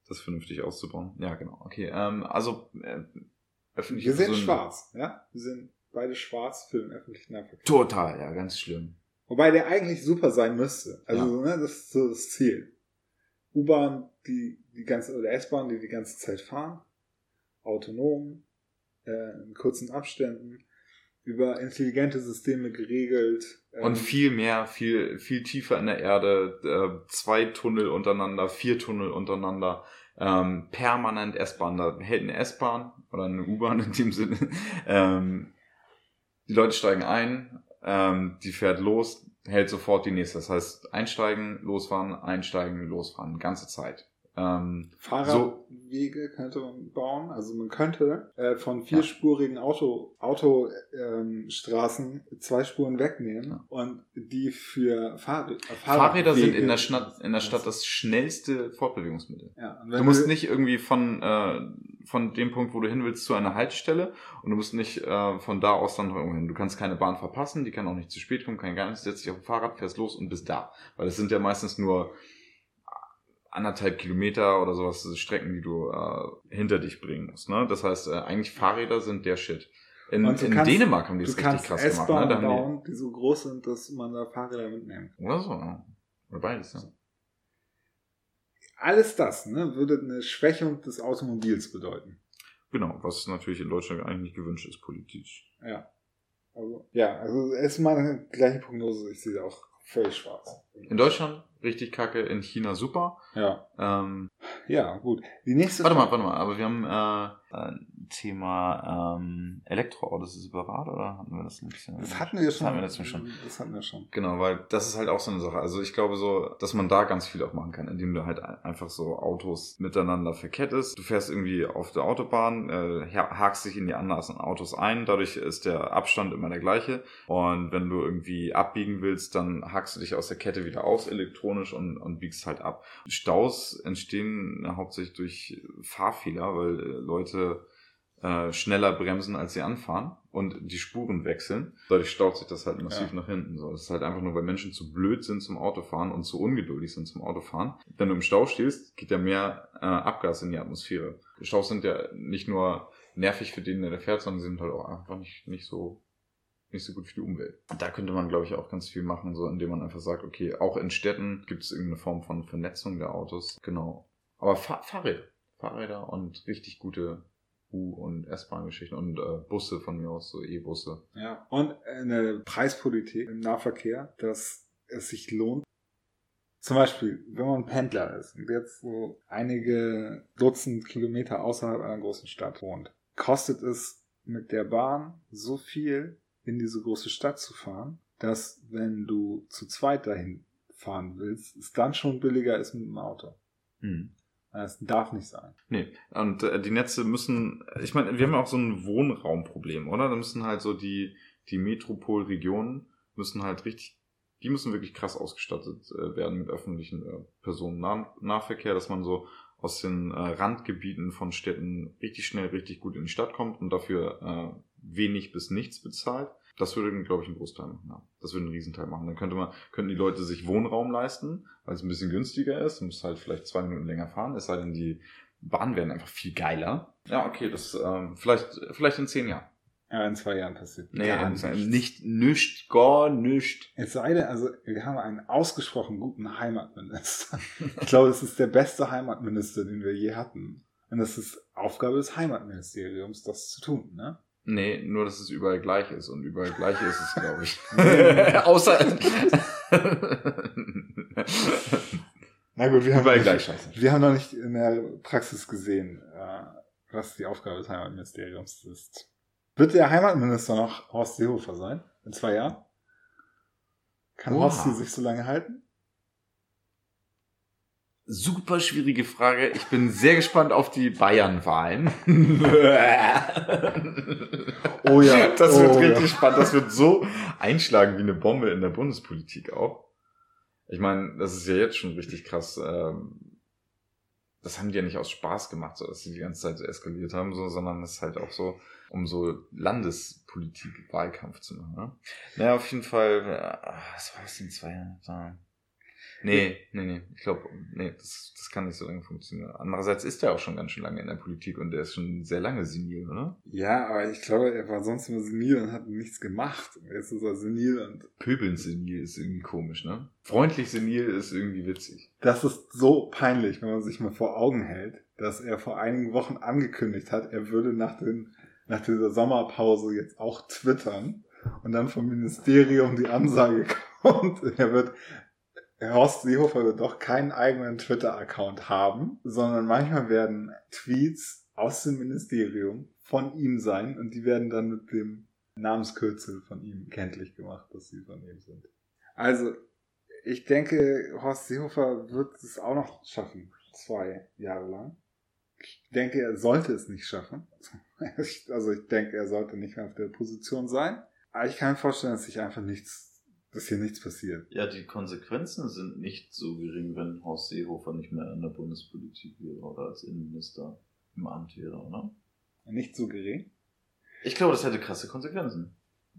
das vernünftig auszubauen. Ja, genau. Okay, ähm, also äh, öffentliche Wir sind schwarz, ja? Wir sind beide schwarz für den öffentlichen Nahverkehr. Total, ja, ganz schlimm. Wobei der eigentlich super sein müsste. Also, ne, das ist so das Ziel. U-Bahn, die die ganze, oder S-Bahn, die die ganze Zeit fahren, autonom, äh, in kurzen Abständen, über intelligente Systeme geregelt. ähm, Und viel mehr, viel, viel tiefer in der Erde, äh, zwei Tunnel untereinander, vier Tunnel untereinander, ähm, permanent S-Bahn. Da hält eine S-Bahn oder eine U-Bahn in dem Sinne. Ähm, die Leute steigen ein, ähm, die fährt los, hält sofort die nächste. Das heißt, einsteigen, losfahren, einsteigen, losfahren, ganze Zeit. Ähm, Fahrradwege könnte man bauen. Also man könnte äh, von vierspurigen Auto, Autostraßen zwei Spuren wegnehmen Ja. und die für Fahr Fahrräder sind in der, Stadt, in der Stadt das schnellste Fortbewegungsmittel. Ja, Du musst nicht irgendwie von, äh, von dem Punkt, wo du hin willst, zu einer Haltestelle und du musst nicht äh, von da aus dann irgendwo hin. Du kannst keine Bahn verpassen, die kann auch nicht zu spät kommen, kein gar nichts. Setzt dich auf ein Fahrrad, fährst los und bist da. Weil es sind ja meistens nur anderthalb Kilometer oder sowas Strecken, die du äh, hinter dich bringen musst. Ne? Das heißt, äh, eigentlich Fahrräder sind der Shit. In, in kannst- Dänemark haben die das richtig krass gemacht. Ne? Da haben bauen, die so groß sind, dass man da Fahrräder mitnehmen kann. die, oder so. Oder beides, ja. Alles das ne, würde eine Schwächung des Automobils bedeuten. Genau, was natürlich in Deutschland eigentlich nicht gewünscht ist, politisch. Ja. Also, ja, also es ist meine gleiche Prognose. Ich sehe auch völlig schwarz. In Deutschland richtig kacke, in China super. Ja. Ähm, Ja, gut. Die nächste Warte mal, warte mal, aber wir haben äh, ein Thema ähm, Elektroautos ist separat oder hatten wir das ein bisschen? Das hatten wir schon. Das hatten wir letztens schon. Das hatten wir schon. Genau, weil das ist halt auch so eine Sache. Also ich glaube so, dass man da ganz viel auch machen kann, indem du halt ein- einfach so Autos miteinander verkettest. Du fährst irgendwie auf der Autobahn, äh, ha- hakst dich in die anderen Autos ein, dadurch ist der Abstand immer der gleiche. Und wenn du irgendwie abbiegen willst, dann hakst du dich aus der Kette wieder aus elektronisch und, und biegst halt ab. Staus entstehen hauptsächlich durch Fahrfehler, weil äh, Leute äh, schneller bremsen, als sie anfahren und die Spuren wechseln. Dadurch staut sich das halt massiv Ja. nach hinten. So, das ist halt einfach nur, weil Menschen zu blöd sind zum Autofahren und zu ungeduldig sind zum Autofahren. Wenn du im Stau stehst, geht ja mehr äh, Abgas in die Atmosphäre. Staus sind ja nicht nur nervig für den, der da fährt, sondern sie sind halt auch einfach nicht, nicht so nicht so gut für die Umwelt. Da könnte man, glaube ich, auch ganz viel machen, so indem man einfach sagt, okay, auch in Städten gibt es irgendeine Form von Vernetzung der Autos. Genau. Aber Fahr Fahrräder. Fahrräder und richtig gute U- und S-Bahn-Geschichten und äh, Busse von mir aus, so E-Busse. Ja. Und eine Preispolitik im Nahverkehr, dass es sich lohnt. Zum Beispiel, wenn man Pendler ist und jetzt so einige Dutzend Kilometer außerhalb einer großen Stadt wohnt, kostet es mit der Bahn so viel, in diese große Stadt zu fahren, dass wenn du zu zweit dahin fahren willst, es dann schon billiger ist mit dem Auto. Hm. Das darf nicht sein. Nee, und äh, die Netze müssen, ich meine, wir haben ja auch so ein Wohnraumproblem, oder? Da müssen halt so die, die Metropolregionen müssen halt richtig, die müssen wirklich krass ausgestattet äh, werden mit öffentlichen äh, Personennahverkehr, dass man so aus den äh, Randgebieten von Städten richtig schnell, richtig gut in die Stadt kommt und dafür äh, wenig bis nichts bezahlt. Das würde, glaube ich, einen Großteil machen. Ja. Das würde einen Riesenteil machen. Dann könnte man, könnten die Leute sich Wohnraum leisten, weil es ein bisschen günstiger ist. Du musst halt vielleicht zwei Minuten länger fahren, es sei denn, die Bahnen werden einfach viel geiler. Ja, okay, das ähm, vielleicht, vielleicht in zehn Jahren. Ja, in zwei Jahren passiert. Nee, gar nicht, nicht, gar nicht. Es sei denn, also wir haben einen ausgesprochen guten Heimatminister. ich glaube, das ist der beste Heimatminister, den wir je hatten. Und das ist Aufgabe des Heimatministeriums, das zu tun, ne? Nee, nur, dass es überall gleich ist. Und überall gleich ist es, glaube ich. Außer. Na gut, wir haben, überall gleich scheiße. wir haben noch nicht in der Praxis gesehen, äh, was die Aufgabe des Heimatministeriums ist. Wird der Heimatminister noch Horst Seehofer sein? In zwei Jahren? Kann Oha. Horst sich so lange halten? Super schwierige Frage. Ich bin sehr gespannt auf die Bayern-Wahlen. Oh ja, Das wird oh richtig ja. spannend. Das wird so einschlagen wie eine Bombe in der Bundespolitik auch. Ich meine, das ist ja jetzt schon richtig krass. ähm, Das haben die ja nicht aus Spaß gemacht, so dass sie die ganze Zeit so eskaliert haben, so, sondern es ist halt auch so, um so Landespolitik, Wahlkampf zu machen. Ne? Naja, auf jeden Fall, äh, was war das in zwei Jahren? Nee, nee, nee. Ich glaube, nee, das, das kann nicht so lange funktionieren. Andererseits ist er auch schon ganz schön lange in der Politik und der ist schon sehr lange senil, oder? Ja, aber ich glaube, er war sonst immer senil und hat nichts gemacht. Jetzt ist er senil und Pöbeln senil ist irgendwie komisch, ne? Freundlich senil ist irgendwie witzig. das ist so peinlich, wenn man sich mal vor Augen hält, dass er vor einigen Wochen angekündigt hat, er würde nach, den, nach dieser Sommerpause jetzt auch twittern und dann vom Ministerium die Ansage kommt, er wird Horst Seehofer wird doch keinen eigenen Twitter-Account haben, sondern manchmal werden Tweets aus dem Ministerium von ihm sein und die werden dann mit dem Namenskürzel von ihm kenntlich gemacht, dass sie von ihm sind. Also, ich denke, Horst Seehofer wird es auch noch schaffen, zwei Jahre lang. Ich denke, er sollte es nicht schaffen. Also ich denke, er sollte nicht mehr auf der Position sein. Aber ich kann mir vorstellen, dass sich einfach nichts, dass hier nichts passiert. Ja, die Konsequenzen sind nicht so gering, wenn Horst Seehofer nicht mehr in der Bundespolitik wäre oder als Innenminister im Amt wäre, oder? Nicht so gering. Ich glaube, das hätte krasse Konsequenzen.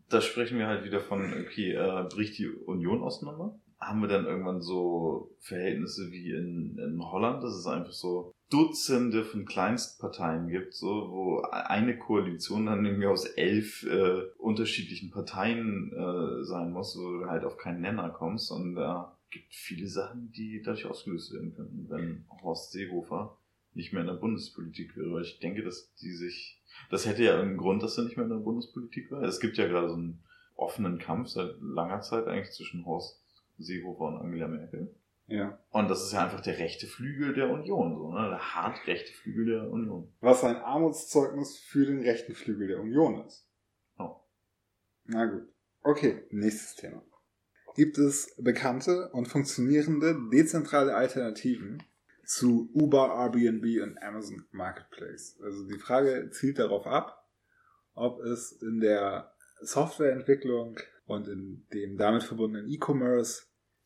Da sprechen wir halt wieder von, okay, äh, bricht die Union auseinander? Haben wir dann irgendwann so Verhältnisse wie in, in Holland, dass es einfach so Dutzende von Kleinstparteien gibt, so, wo eine Koalition dann irgendwie aus elf äh, unterschiedlichen Parteien äh, sein muss, wo du halt auf keinen Nenner kommst. Und äh, gibt viele Sachen, die dadurch ausgelöst werden könnten, wenn Horst Seehofer nicht mehr in der Bundespolitik wäre. Weil ich denke, dass die sich das hätte ja einen Grund, dass er nicht mehr in der Bundespolitik war. Es gibt ja gerade so einen offenen Kampf seit langer Zeit eigentlich zwischen Horst Seehofer und Angela Merkel. Ja. Und das ist ja einfach der rechte Flügel der Union, so, ne? Der hart rechte Flügel der Union. Was ein Armutszeugnis für den rechten Flügel der Union ist. Oh. Na gut. Okay, nächstes Thema. Gibt es bekannte und funktionierende dezentrale Alternativen zu Uber, Airbnb und Amazon Marketplace? Also die Frage zielt darauf ab, ob es in der Softwareentwicklung und in dem damit verbundenen E-Commerce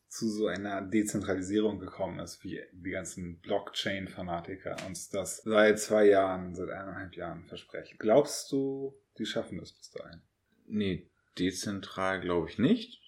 zu so einer Dezentralisierung gekommen ist, wie die ganzen Blockchain-Fanatiker uns das seit zwei Jahren, seit eineinhalb Jahren versprechen. Glaubst du, die schaffen das bis dahin? Nee, dezentral glaube ich nicht.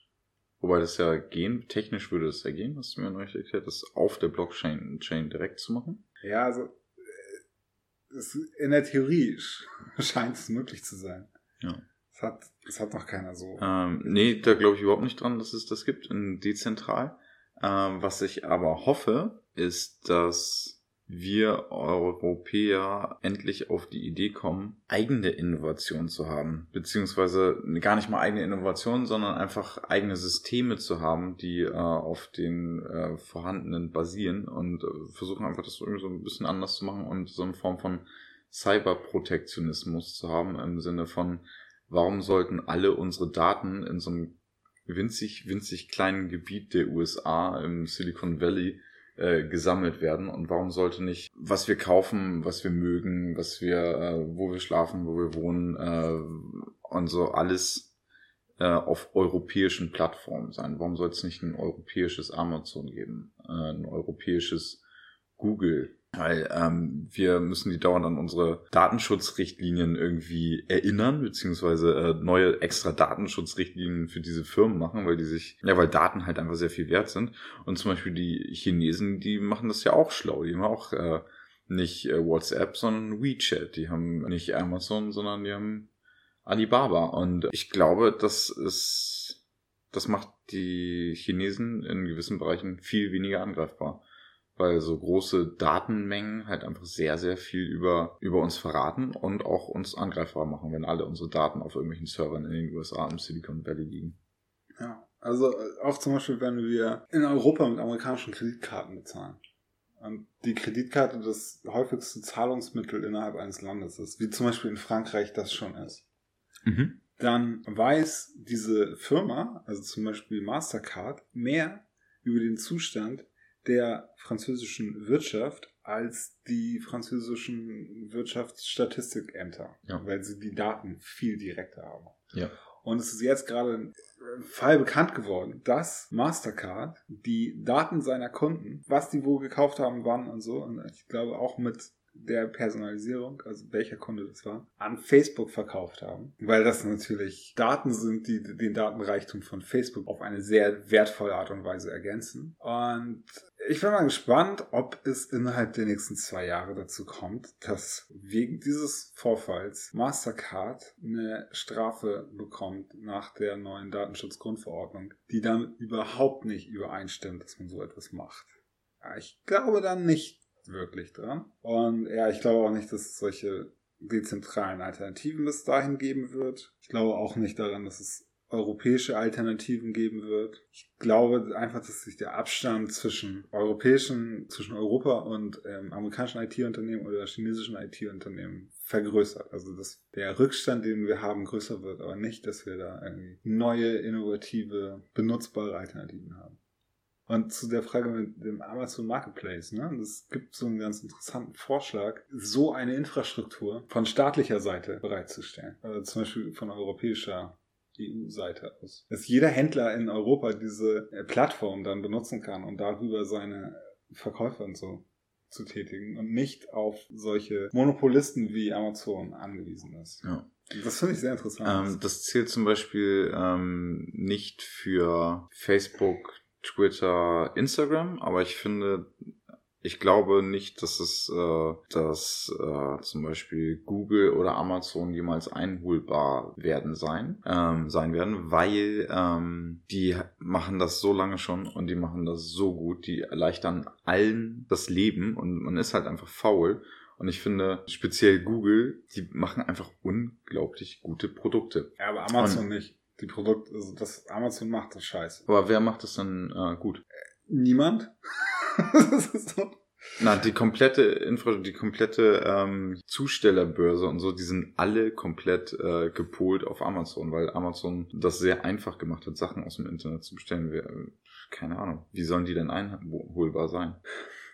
Wobei das ja gehen, technisch würde es ja gehen, was du mir neulich erklärt hast, auf der Blockchain Chain direkt zu machen. Ja, also äh, es, in der Theorie sch- scheint es möglich zu sein. Ja. Es hat, es hat noch keiner so. Ähm, nee, da glaube ich überhaupt nicht dran, dass es das gibt in dezentral. Ähm, was ich aber hoffe, ist, dass wir Europäer endlich auf die Idee kommen, eigene Innovation zu haben. Beziehungsweise gar nicht mal eigene Innovation, sondern einfach eigene Systeme zu haben, die äh, auf den äh, vorhandenen basieren und äh, versuchen einfach das irgendwie so ein bisschen anders zu machen und so eine Form von Cyberprotektionismus zu haben im Sinne von, warum sollten alle unsere Daten in so einem winzig, winzig kleinen Gebiet der USA im Silicon Valley äh, gesammelt werden und warum sollte nicht, was wir kaufen, was wir mögen, was wir, äh, wo wir schlafen, wo wir wohnen äh, und so alles äh, auf europäischen Plattformen sein. Warum soll es nicht ein europäisches Amazon geben, äh, ein europäisches Google? Weil ähm, wir müssen die dauernd an unsere Datenschutzrichtlinien irgendwie erinnern, beziehungsweise äh, neue extra Datenschutzrichtlinien für diese Firmen machen, weil die sich, ja, weil Daten halt einfach sehr viel wert sind. Und zum Beispiel die Chinesen, die machen das ja auch schlau. Die haben auch äh, nicht äh, WhatsApp, sondern WeChat. Die haben nicht Amazon, sondern die haben Alibaba. Und ich glaube, das ist, das macht die Chinesen in gewissen Bereichen viel weniger angreifbar. Weil so große Datenmengen halt einfach sehr, sehr viel über, über uns verraten und auch uns angreifbar machen, wenn alle unsere Daten auf irgendwelchen Servern in den USA im Silicon Valley liegen. Ja, also äh, auch zum Beispiel, wenn wir in Europa mit amerikanischen Kreditkarten bezahlen. Und die Kreditkarte das häufigste Zahlungsmittel innerhalb eines Landes ist, wie zum Beispiel in Frankreich das schon ist. Mhm. Dann weiß diese Firma, also zum Beispiel Mastercard, mehr über den Zustand der französischen Wirtschaft als die französischen Wirtschaftsstatistikämter, Ja. weil sie die Daten viel direkter haben. Ja. Und es ist jetzt gerade ein Fall bekannt geworden, dass Mastercard die Daten seiner Kunden, was die wo gekauft haben, wann und so, und ich glaube auch mit der Personalisierung, also welcher Kunde das war, an Facebook verkauft haben. Weil das natürlich Daten sind, die den Datenreichtum von Facebook auf eine sehr wertvolle Art und Weise ergänzen. Und ich bin mal gespannt, ob es innerhalb der nächsten zwei Jahre dazu kommt, dass wegen dieses Vorfalls Mastercard eine Strafe bekommt nach der neuen Datenschutzgrundverordnung, die dann überhaupt nicht übereinstimmt, dass man so etwas macht. Ja, ich glaube dann nicht wirklich dran. Und ja, ich glaube auch nicht, dass es solche dezentralen Alternativen bis dahin geben wird. Ich glaube auch nicht daran, dass es europäische Alternativen geben wird. Ich glaube einfach, dass sich der Abstand zwischen europäischen, zwischen Europa und ähm, amerikanischen IT-Unternehmen oder chinesischen IT-Unternehmen vergrößert. Also dass der Rückstand, den wir haben, größer wird, aber nicht, dass wir da irgendwie neue, innovative, benutzbare Alternativen haben. Und zu der Frage mit dem Amazon Marketplace, ne? Es gibt so einen ganz interessanten Vorschlag, so eine Infrastruktur von staatlicher Seite bereitzustellen. Also zum Beispiel von europäischer EU-Seite aus. Dass jeder Händler in Europa diese äh, Plattform dann benutzen kann und darüber seine Verkäufe und so zu tätigen und nicht auf solche Monopolisten wie Amazon angewiesen ist. Ja. Das finde ich sehr interessant. Ähm, das zählt zum Beispiel ähm, nicht für Facebook, Twitter, Instagram, aber ich finde, ich glaube nicht, dass es, äh, dass äh, zum Beispiel Google oder Amazon jemals einholbar werden sein, ähm, sein werden, weil ähm, die machen das so lange schon und die machen das so gut, die erleichtern allen das Leben und man ist halt einfach faul. Und ich finde, speziell Google, die machen einfach unglaublich gute Produkte. ja, aber Amazon nicht. Die Produkte, also das Amazon macht das scheiße. Aber wer macht das dann äh, gut? Niemand? das ist so. Na, die komplette Infra, die komplette ähm, Zustellerbörse und so, die sind alle komplett äh, gepolt auf Amazon, weil Amazon das sehr einfach gemacht hat, Sachen aus dem Internet zu bestellen. Wer, keine Ahnung, wie sollen die denn einholbar sein?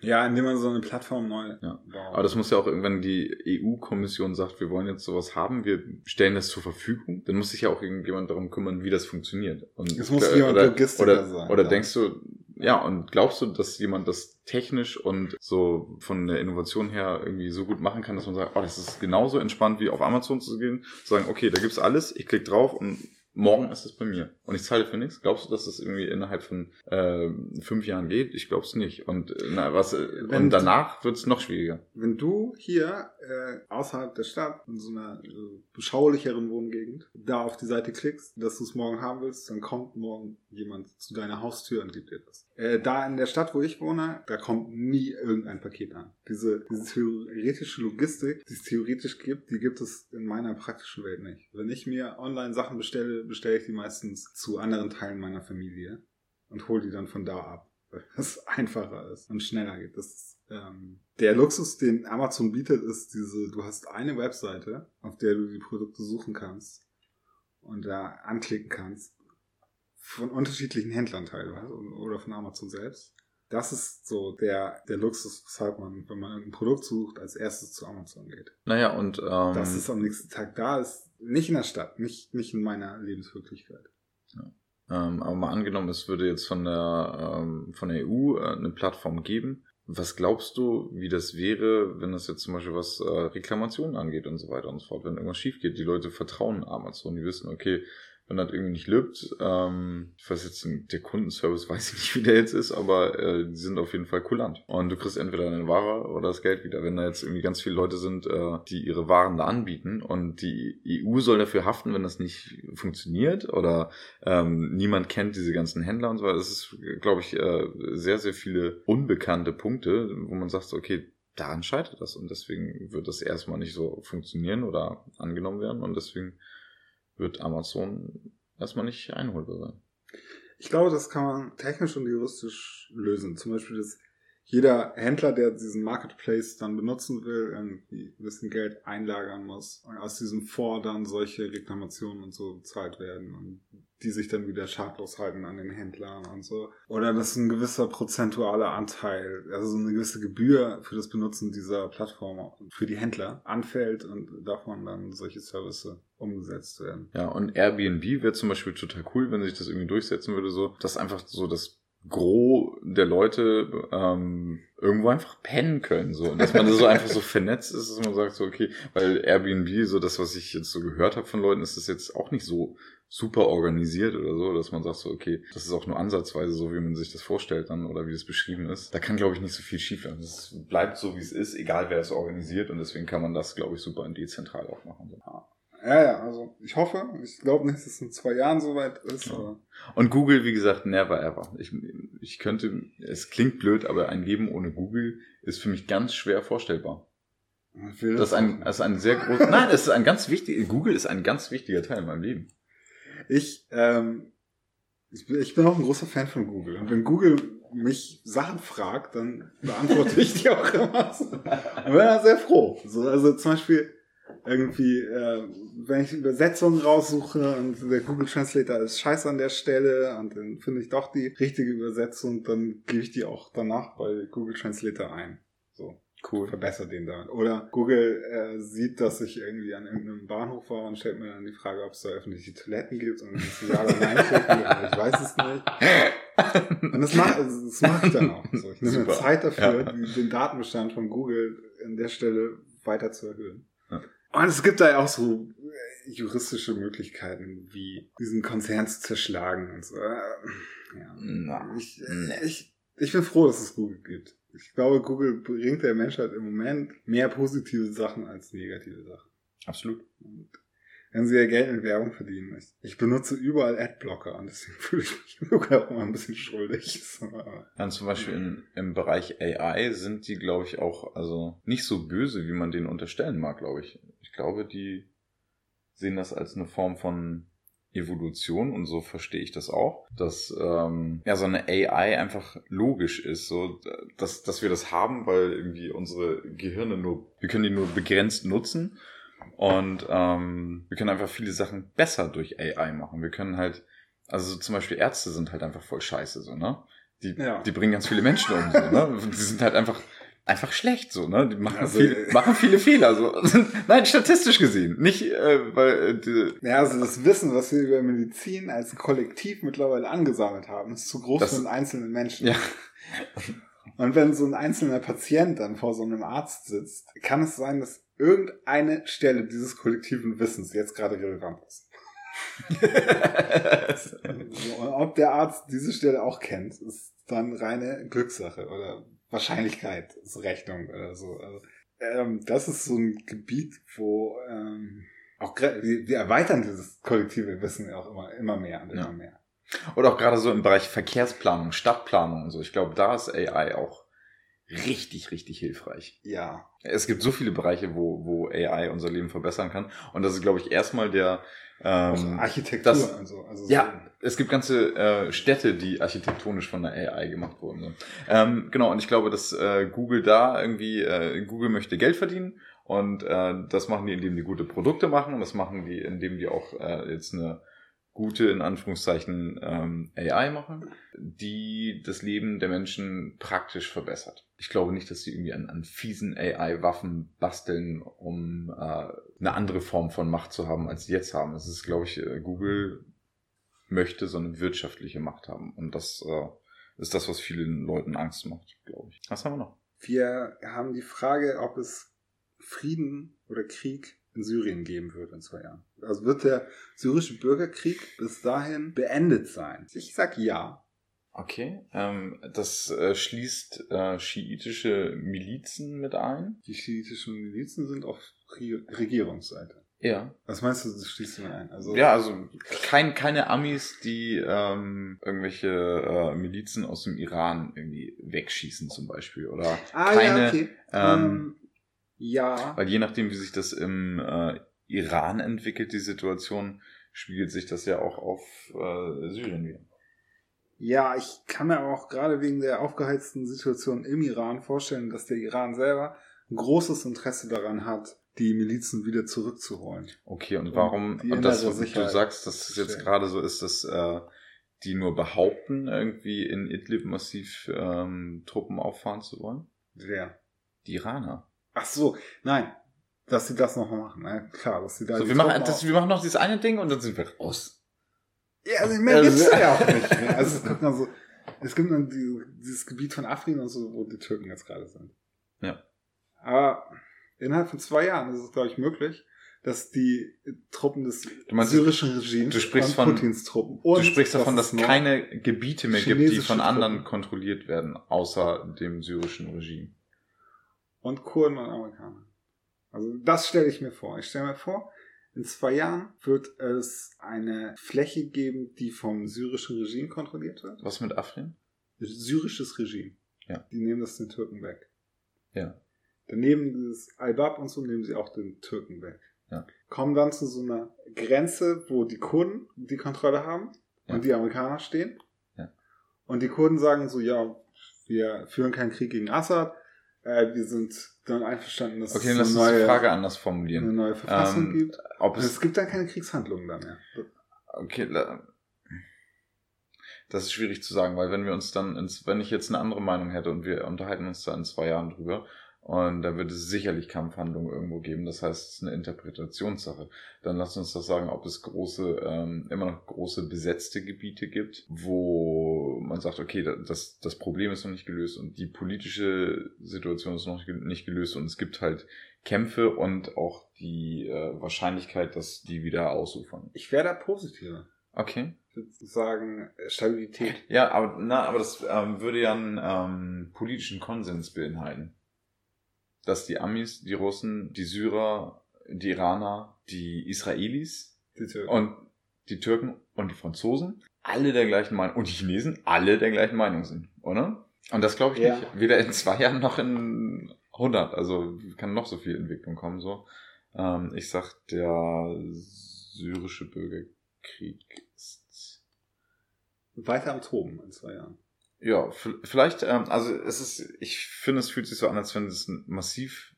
Ja, indem man so eine Plattform neu Ja. baut. Aber das muss ja auch irgendwann die EU-Kommission sagt, wir wollen jetzt sowas haben, wir stellen das zur Verfügung, dann muss sich ja auch irgendjemand darum kümmern, wie das funktioniert. Und Es muss jemand Logistiker oder, sein, Oder ja. denkst du, ja, und glaubst du, dass jemand das technisch und so von der Innovation her irgendwie so gut machen kann, dass man sagt, oh, das ist genauso entspannt wie auf Amazon zu gehen, zu sagen, okay, da gibt's alles, ich klicke drauf und morgen ist es bei mir. Und ich zahle für nichts. Glaubst du, dass das irgendwie innerhalb von äh, fünf Jahren geht? Ich glaube es nicht. Und äh, na, was äh, Wenn und danach wird's noch schwieriger. Wenn du hier äh, außerhalb der Stadt in so einer äh, beschaulicheren Wohngegend da auf die Seite klickst, dass du es morgen haben willst, dann kommt morgen jemand zu deiner Haustür und gibt dir das. Äh, da in der Stadt, wo ich wohne, da kommt nie irgendein Paket an. Diese, diese theoretische Logistik, die es theoretisch gibt, die gibt es in meiner praktischen Welt nicht. Wenn ich mir online Sachen bestelle, bestelle ich die meistens zu anderen Teilen meiner Familie und hole die dann von da ab. Weil es einfacher ist und schneller geht. Das ist, ähm, der Luxus, den Amazon bietet, ist diese, du hast eine Webseite, auf der du die Produkte suchen kannst und da anklicken kannst. Von unterschiedlichen Händlern teilweise oder von Amazon selbst. Das ist so der, der Luxus, weshalb man, wenn man ein Produkt sucht, als erstes zu Amazon geht. Naja, und ähm, Das ist am nächsten Tag da, ist nicht in der Stadt, nicht, nicht in meiner Lebenswirklichkeit. Ähm, aber mal angenommen, es würde jetzt von der, ähm, von der EU äh, eine Plattform geben. Was glaubst du, wie das wäre, wenn das jetzt zum Beispiel was äh, Reklamationen angeht und so weiter und so fort, wenn irgendwas schief geht? Die Leute vertrauen Amazon, die wissen, okay, wenn das irgendwie nicht lübt. Ähm, ich weiß jetzt, der Kundenservice weiß ich nicht, wie der jetzt ist, aber äh, die sind auf jeden Fall kulant. Und du kriegst entweder deine Ware oder das Geld wieder. Wenn da jetzt irgendwie ganz viele Leute sind, äh, die ihre Waren da anbieten und die EU soll dafür haften, wenn das nicht funktioniert oder ähm, niemand kennt diese ganzen Händler und so weiter. Das ist, glaube ich, äh, sehr, sehr viele unbekannte Punkte, wo man sagt, okay, daran scheitert das und deswegen wird das erstmal nicht so funktionieren oder angenommen werden und deswegen wird Amazon erstmal nicht einholbar sein. Ich glaube, das kann man technisch und juristisch lösen. Zum Beispiel, dass jeder Händler, der diesen Marketplace dann benutzen will, irgendwie ein bisschen Geld einlagern muss und aus diesem Fonds dann solche Reklamationen und so bezahlt werden und die sich dann wieder schadlos halten an den Händlern und so. Oder dass ein gewisser prozentualer Anteil, also so eine gewisse Gebühr für das Benutzen dieser Plattform für die Händler anfällt und davon dann solche Services umgesetzt werden. Ja, und Airbnb wäre zum Beispiel total cool, wenn sich das irgendwie durchsetzen würde, so, dass einfach so das Gros der Leute ähm, irgendwo einfach pennen können. So. Und dass man so einfach so vernetzt ist, dass man sagt, so, okay, weil Airbnb, so das, was ich jetzt so gehört habe von Leuten, ist das jetzt auch nicht so super organisiert oder so, dass man sagt so, okay, das ist auch nur ansatzweise so, wie man sich das vorstellt dann oder wie es beschrieben ist. Da kann, glaube ich, nicht so viel schief werden. Es bleibt so, wie es ist, egal wer es organisiert und deswegen kann man das, glaube ich, super dezentral auch machen. So. Ja, ja, also ich hoffe, ich glaube nicht, dass es in zwei Jahren soweit ist. Ja. Und Google, wie gesagt, never ever. Ich, ich könnte, es klingt blöd, aber ein Leben ohne Google ist für mich ganz schwer vorstellbar. Das ist ein, das ist ein sehr großer, nein, es ist ein ganz wichtiger, Google ist ein ganz wichtiger Teil in meinem Leben. Ich, ähm, ich bin, ich bin auch ein großer Fan von Google. Und wenn Google mich Sachen fragt, dann beantworte ich die auch immer. Und bin dann sehr froh. So, also zum Beispiel, irgendwie, äh, wenn ich Übersetzungen raussuche und der Google Translator ist scheiße an der Stelle und dann finde ich doch die richtige Übersetzung, dann gebe ich die auch danach bei Google Translator ein. So. Cool. Verbessere den dann. Oder Google äh, sieht, dass ich irgendwie an irgendeinem Bahnhof war und stellt mir dann die Frage, ob es da öffentliche Toiletten gibt und ich ja oder nein ich weiß es nicht. Und das mache das mach ich dann auch. So. Ich nehme Zeit dafür, ja. den Datenbestand von Google an der Stelle weiter zu erhöhen. Und es gibt da ja auch so äh, juristische Möglichkeiten, wie diesen Konzern zu zerschlagen und so. Äh, ja. Ich, ich, ich bin froh, dass es Google gibt. Ich glaube, Google bringt der Menschheit im Moment mehr positive Sachen als negative Sachen. Absolut. Und wenn sie ja Geld mit Werbung verdienen. Ich, ich benutze überall Adblocker und deswegen fühle ich mich auch immer ein bisschen schuldig. Ja, zum Beispiel in, im Bereich AI sind die, glaube ich, auch also nicht so böse, wie man denen unterstellen mag, glaube ich. Ich glaube, die sehen das als eine Form von Evolution und so verstehe ich das auch, dass ähm, ja so eine AI einfach logisch ist, so dass dass wir das haben, weil irgendwie unsere Gehirne nur wir können die nur begrenzt nutzen und ähm, wir können einfach viele Sachen besser durch AI machen. Wir können halt, also zum Beispiel Ärzte sind halt einfach voll scheiße, so, ne? Die, ja. die bringen ganz viele Menschen um, so, ne? Die sind halt einfach, einfach schlecht, so, ne? Die machen, also, viel, machen viele Fehler, so. Nein, statistisch gesehen. Nicht, äh, weil, äh, die, Ja, also das Wissen, was wir über Medizin als Kollektiv mittlerweile angesammelt haben, ist zu groß für einen einzelnen Menschen. Ja. Und wenn so ein einzelner Patient dann vor so einem Arzt sitzt, kann es sein, dass irgendeine Stelle dieses kollektiven Wissens jetzt gerade relevant ist. Und ob der Arzt diese Stelle auch kennt, ist dann reine Glückssache oder Wahrscheinlichkeitsrechnung oder so. Also, ähm, das ist so ein Gebiet, wo ähm, auch wir, wir erweitern dieses kollektive Wissen auch immer, immer mehr und immer ja. mehr. Oder auch gerade so im Bereich Verkehrsplanung, Stadtplanung und so. Ich glaube, da ist AI auch richtig, richtig hilfreich. Ja. Es gibt so viele Bereiche, wo, wo AI unser Leben verbessern kann. Und das ist, glaube ich, erstmal der ähm, Architektur das, und so. Also ja, so. es gibt ganze äh, Städte, die architektonisch von der AI gemacht wurden. Ähm, genau, und ich glaube, dass äh, Google da irgendwie, äh, Google möchte Geld verdienen und äh, das machen die, indem die gute Produkte machen und das machen die, indem die auch äh, jetzt eine gute, in Anführungszeichen, ähm, AI machen, die das Leben der Menschen praktisch verbessert. Ich glaube nicht, dass sie irgendwie an, an fiesen AI-Waffen basteln, um äh, eine andere Form von Macht zu haben, als sie jetzt haben. Es ist, glaube ich, äh, Google möchte so eine wirtschaftliche Macht haben. Und das äh, ist das, was vielen Leuten Angst macht, glaube ich. Was haben wir noch? Wir haben die Frage, ob es Frieden oder Krieg in Syrien geben wird in zwei Jahren. Also wird der syrische Bürgerkrieg bis dahin beendet sein? Ich sag ja. Okay, ähm, das äh, schließt äh, schiitische Milizen mit ein. Die schiitischen Milizen sind auf Re Regierungsseite. Ja. Was meinst du, das schließt du mit ein? Also, Ja, also kein, keine Amis, die ähm, irgendwelche äh, Milizen aus dem Iran irgendwie wegschießen zum Beispiel. Oder ah, keine, ja, okay. ähm, Ähm, ja. Weil je nachdem, wie sich das im äh, Iran entwickelt, die Situation, spiegelt sich das ja auch auf äh, Syrien wieder. Ja, ich kann mir auch gerade wegen der aufgeheizten Situation im Iran vorstellen, dass der Iran selber ein großes Interesse daran hat, die Milizen wieder zurückzuholen. Okay, und warum, und das, innere du sagst, dass es jetzt gerade so ist, dass äh, die nur behaupten, irgendwie in Idlib massiv ähm, Truppen auffahren zu wollen? Wer? Die Iraner. Ach so, nein. Dass sie das noch machen. Ja, klar, dass sie da So, wir, machen, das, wir machen noch dieses eine Ding und dann sind wir raus. Ja, also mehr Also- gibt's da ja auch nicht. Ne? Also es, guck mal so, es gibt dann die, dieses Gebiet von Afrin und so, wo die Türken jetzt gerade sind. Ja. Aber innerhalb von zwei Jahren ist es, glaube ich, möglich, dass die Truppen des Du meinst, syrischen Regimes du sprichst von- Putins Truppen. Du Und sprichst davon, dass es keine Gebiete mehr gibt, die von anderen Truppen. kontrolliert werden, außer dem syrischen Regime. Und Kurden und Amerikaner. Also das stelle ich mir vor. Ich stelle mir vor, in zwei Jahren wird es eine Fläche geben, die vom syrischen Regime kontrolliert wird. Was mit Afrin? Syrisches Regime. Ja. Die nehmen das den Türken weg. Ja. Daneben dieses Al-Bab und so nehmen sie auch den Türken weg. Ja. Kommen dann zu so einer Grenze, wo die Kurden die Kontrolle haben Ja. und die Amerikaner stehen. Ja. Und die Kurden sagen so, ja, wir führen keinen Krieg gegen Assad. Äh, wir sind dann einverstanden, dass Okay, es lass eine uns die neue, Frage anders eine formulieren. neue Verfassung Ähm, gibt. Ob es es gibt dann keine Kriegshandlungen da mehr. Okay, das ist schwierig zu sagen, weil wenn wir uns dann, ins, wenn ich jetzt eine andere Meinung hätte und wir unterhalten uns da in zwei Jahren drüber und da wird es sicherlich Kampfhandlungen irgendwo geben, das heißt, es ist eine Interpretationssache, dann lasst uns das sagen, ob es große, ähm, immer noch große besetzte Gebiete gibt, wo man sagt, okay, da- das, das Problem ist noch nicht gelöst und die politische Situation ist noch nicht gelöst und es gibt halt Kämpfe und auch die äh, Wahrscheinlichkeit, dass die wieder ausufern. Ich wäre da positiver. Okay. Ich würde sagen, äh, Stabilität. Ja, aber, na, aber das ähm, würde ja einen ähm, politischen Konsens beinhalten. Dass die Amis, die Russen, die Syrer, die Iraner, die Israelis Die und die Türken und die Franzosen alle der gleichen Meinung und die Chinesen alle der gleichen Meinung sind, oder? Und das glaube ich Ja. nicht. Weder in zwei Jahren noch in 100. Also kann noch so viel Entwicklung kommen. So, ähm, ich sag, der syrische Bürgerkrieg ist Weiter am Toben in zwei Jahren. Ja, vielleicht, ähm, also es ist, ich finde, es fühlt sich so an, als wenn es massiv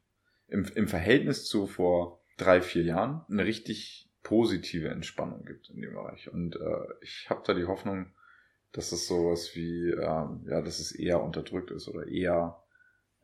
im, im Verhältnis zu vor drei, vier Jahren eine richtig positive Entspannung gibt in dem Bereich. Und äh, ich habe da die Hoffnung, dass es sowas wie, ähm, ja, dass es eher unterdrückt ist oder eher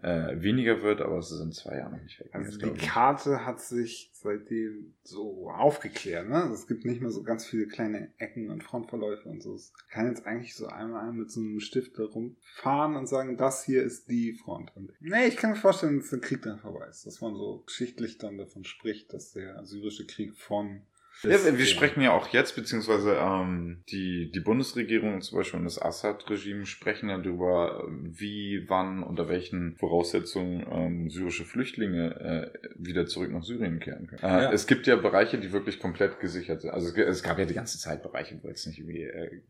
äh, weniger wird, aber es ist in zwei Jahren noch nicht weg. Also die. Karte hat sich seitdem so aufgeklärt. Ne? Es gibt nicht mehr so ganz viele kleine Ecken und Frontverläufe und so. Es kann jetzt eigentlich so einmal mit so einem Stift da rumfahren und sagen, das hier ist die Front. Und nee, ich kann mir vorstellen, dass der Krieg dann vorbei ist. Dass man so geschichtlich dann davon spricht, dass der syrische Krieg von Ja, wir sprechen ja auch jetzt, beziehungsweise ähm, die, die Bundesregierung zum Beispiel und das Assad-Regime sprechen ja darüber, wie, wann, unter welchen Voraussetzungen ähm, syrische Flüchtlinge äh, wieder zurück nach Syrien kehren können. Äh, Ja. Es gibt ja Bereiche, die wirklich komplett gesichert sind. Also es, es gab ja die ganze Zeit Bereiche, wo jetzt nicht irgendwie äh,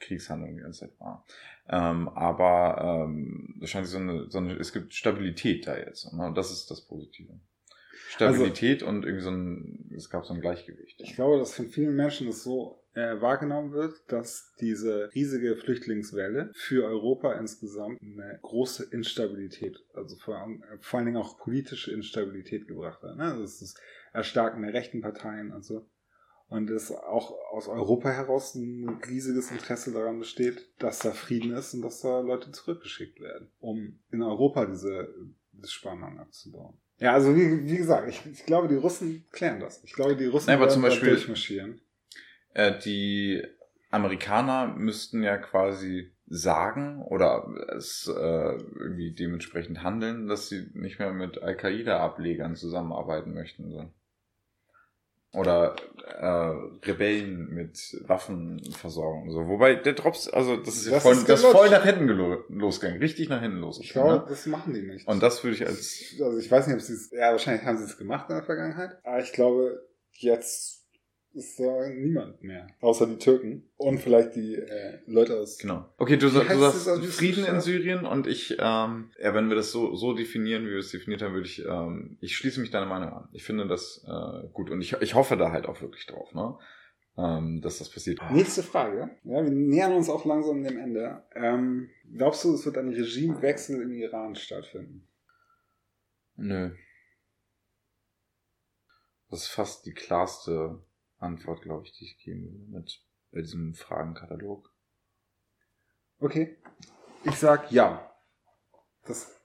Kriegshandlungen die ganze Zeit war. Ähm, aber ähm, wahrscheinlich so eine, so eine, es gibt Stabilität da jetzt. Ne? Und das ist das Positive. Stabilität und irgendwie so ein, es gab so ein Gleichgewicht. Ich glaube, dass von vielen Menschen das so äh, wahrgenommen wird, dass diese riesige Flüchtlingswelle für Europa insgesamt eine große Instabilität, also vor, allem- vor allen Dingen auch politische Instabilität gebracht hat. Ne? Das ist das Erstarken der rechten Parteien und so. Und es auch aus Europa heraus ein riesiges Interesse daran besteht, dass da Frieden ist und dass da Leute zurückgeschickt werden, um in Europa diese, diese Spannung abzubauen. Ja, also wie, wie gesagt, ich, ich glaube, die Russen klären das. Ich glaube, die Russen Nee, aber zum Beispiel- durchmarschieren. Äh, die Amerikaner müssten ja quasi sagen oder es äh, irgendwie dementsprechend handeln, dass sie nicht mehr mit Al-Qaida-Ablegern zusammenarbeiten möchten. So. Oder äh, Rebellen mit Waffenversorgung. So. Wobei der Drops, also das ist, Das voll, ist das voll nach hinten gelo- losgegangen, richtig nach hinten Ich losgegangen. glaube, Ne? das machen die nicht. Und das würde ich als also ich weiß nicht, ob sie es, ja, wahrscheinlich haben sie es gemacht in der Vergangenheit, aber ich glaube, jetzt ist da niemand mehr. Außer die Türken und vielleicht die äh, Leute aus. Genau. Okay, du, Wie sa- du sagst Frieden in? Syrien und ich, ähm, ja, wenn wir das so, so definieren, wie wir es definiert haben, würde ich, ähm, ich schließe mich deiner Meinung an. Ich finde das äh, gut und ich, ich hoffe da halt auch wirklich drauf, ne? Ähm, dass das passiert. Nächste Frage. Ja, wir nähern uns auch langsam dem Ende. Ähm, glaubst du, es wird ein Regimewechsel im Iran stattfinden? Nö. Das ist fast die klarste Antwort, glaube ich, die ich geben will mit bei diesem Fragenkatalog. Okay. Ich sag ja. Das,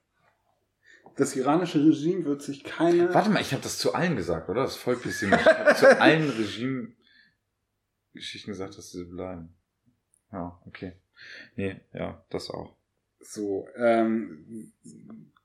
das iranische Regime wird sich keine. Warte mal, ich habe das zu allen gesagt, oder? Das ist voll pessimistisch. Ich habe zu allen Regime-Geschichten gesagt, dass sie bleiben. Ja, okay. Nee, ja, das auch. So, ähm,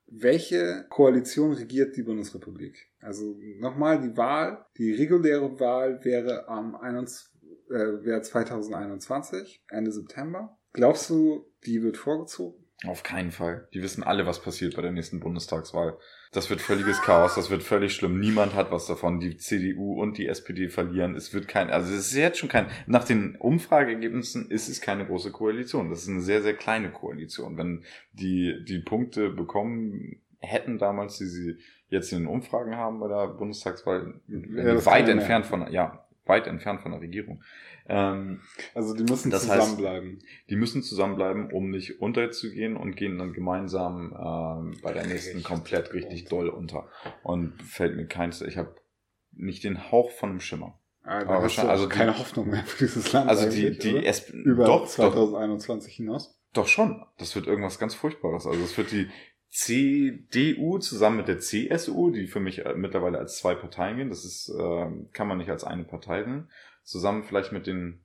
welche Koalition regiert die Bundesrepublik? Also nochmal die Wahl, die reguläre Wahl wäre am 21, äh, wäre 2021, Ende September. Glaubst du, die wird vorgezogen? Auf keinen Fall. Die wissen alle, was passiert bei der nächsten Bundestagswahl. Das wird völliges Chaos, das wird völlig schlimm. Niemand hat was davon. Die CDU und die SPD verlieren. Es wird kein, also es ist jetzt schon kein, nach den Umfrageergebnissen ist es keine große Koalition. Das ist eine sehr, sehr kleine Koalition. Wenn die, die Punkte bekommen hätten damals, die sie jetzt in den Umfragen haben bei der Bundestagswahl, Ja, weit entfernt von, ja, weit entfernt von der Regierung. Ähm, Also die müssen Das heißt- zusammenbleiben. die müssen zusammenbleiben, um nicht unterzugehen und gehen dann gemeinsam ähm, bei der nächsten Richtig komplett richtig unter. doll unter. Und fällt mir keins, ich habe nicht den Hauch von einem Schimmer. Ah, Aber hast du wahrscheinlich- also die- keine Hoffnung mehr für dieses Land. Also die, die? SP, über doch, doch, 2021 hinaus. doch schon. Das wird irgendwas ganz Furchtbares. Also es wird die CDU zusammen mit der CSU, die für mich äh, mittlerweile als zwei Parteien gehen. Das ist, ähm, kann man nicht als eine Partei sehen. Zusammen vielleicht mit den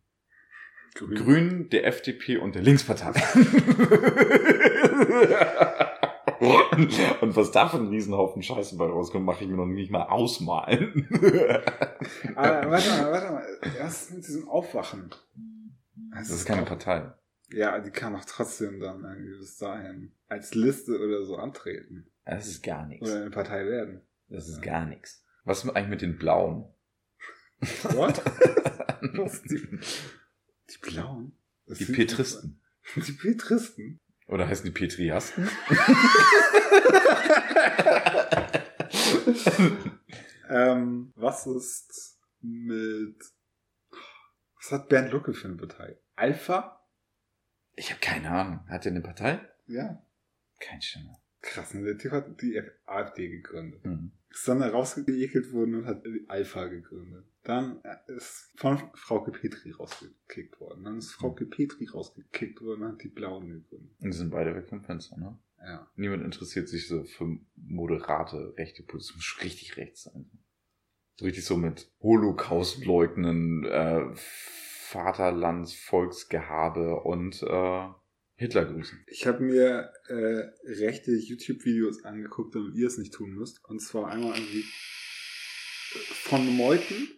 Grün. Grünen, der FDP und der Linkspartei. und was da für ein Riesenhaufen Scheiße bei rauskommt, mache ich mir noch nicht mal ausmalen. Aber warte mal, warte mal. Was ist mit diesem Aufwachen? das ist keine Partei. Ja, die kann doch trotzdem dann irgendwie bis dahin als Liste oder so antreten. Das ist gar nichts. Oder eine Partei werden. Das ist gar nichts. Was ist eigentlich mit den Blauen? What? Was? Die, die Blauen? Das Die Petristen. Die Petristen? Oder heißen die Petriasten? ähm, was ist mit... Was hat Bernd Lucke für eine Partei? Alpha? Ich habe keine Ahnung. Hat er eine Partei? Ja. Kein Schimmer. Krass, ne? Der Typ hat die AfD gegründet. Hm. Ist dann rausgeekelt worden und hat Alpha gegründet. Dann ist von Frauke Petri rausgekickt worden. Dann ist Frauke Petri rausgekickt worden und hat die Blauen gegründet. Und die sind beide weg vom Fenster, ne? Ja. Niemand interessiert sich so für moderate rechte Politik. Es muss richtig rechts sein. So richtig so mit Holocaust leugnen, äh, Vaterlands, Volksgehabe und äh, Hitler grüßen. Ich habe mir äh, rechte YouTube-Videos angeguckt, damit ihr es nicht tun müsst. Und zwar einmal irgendwie von Meuthen,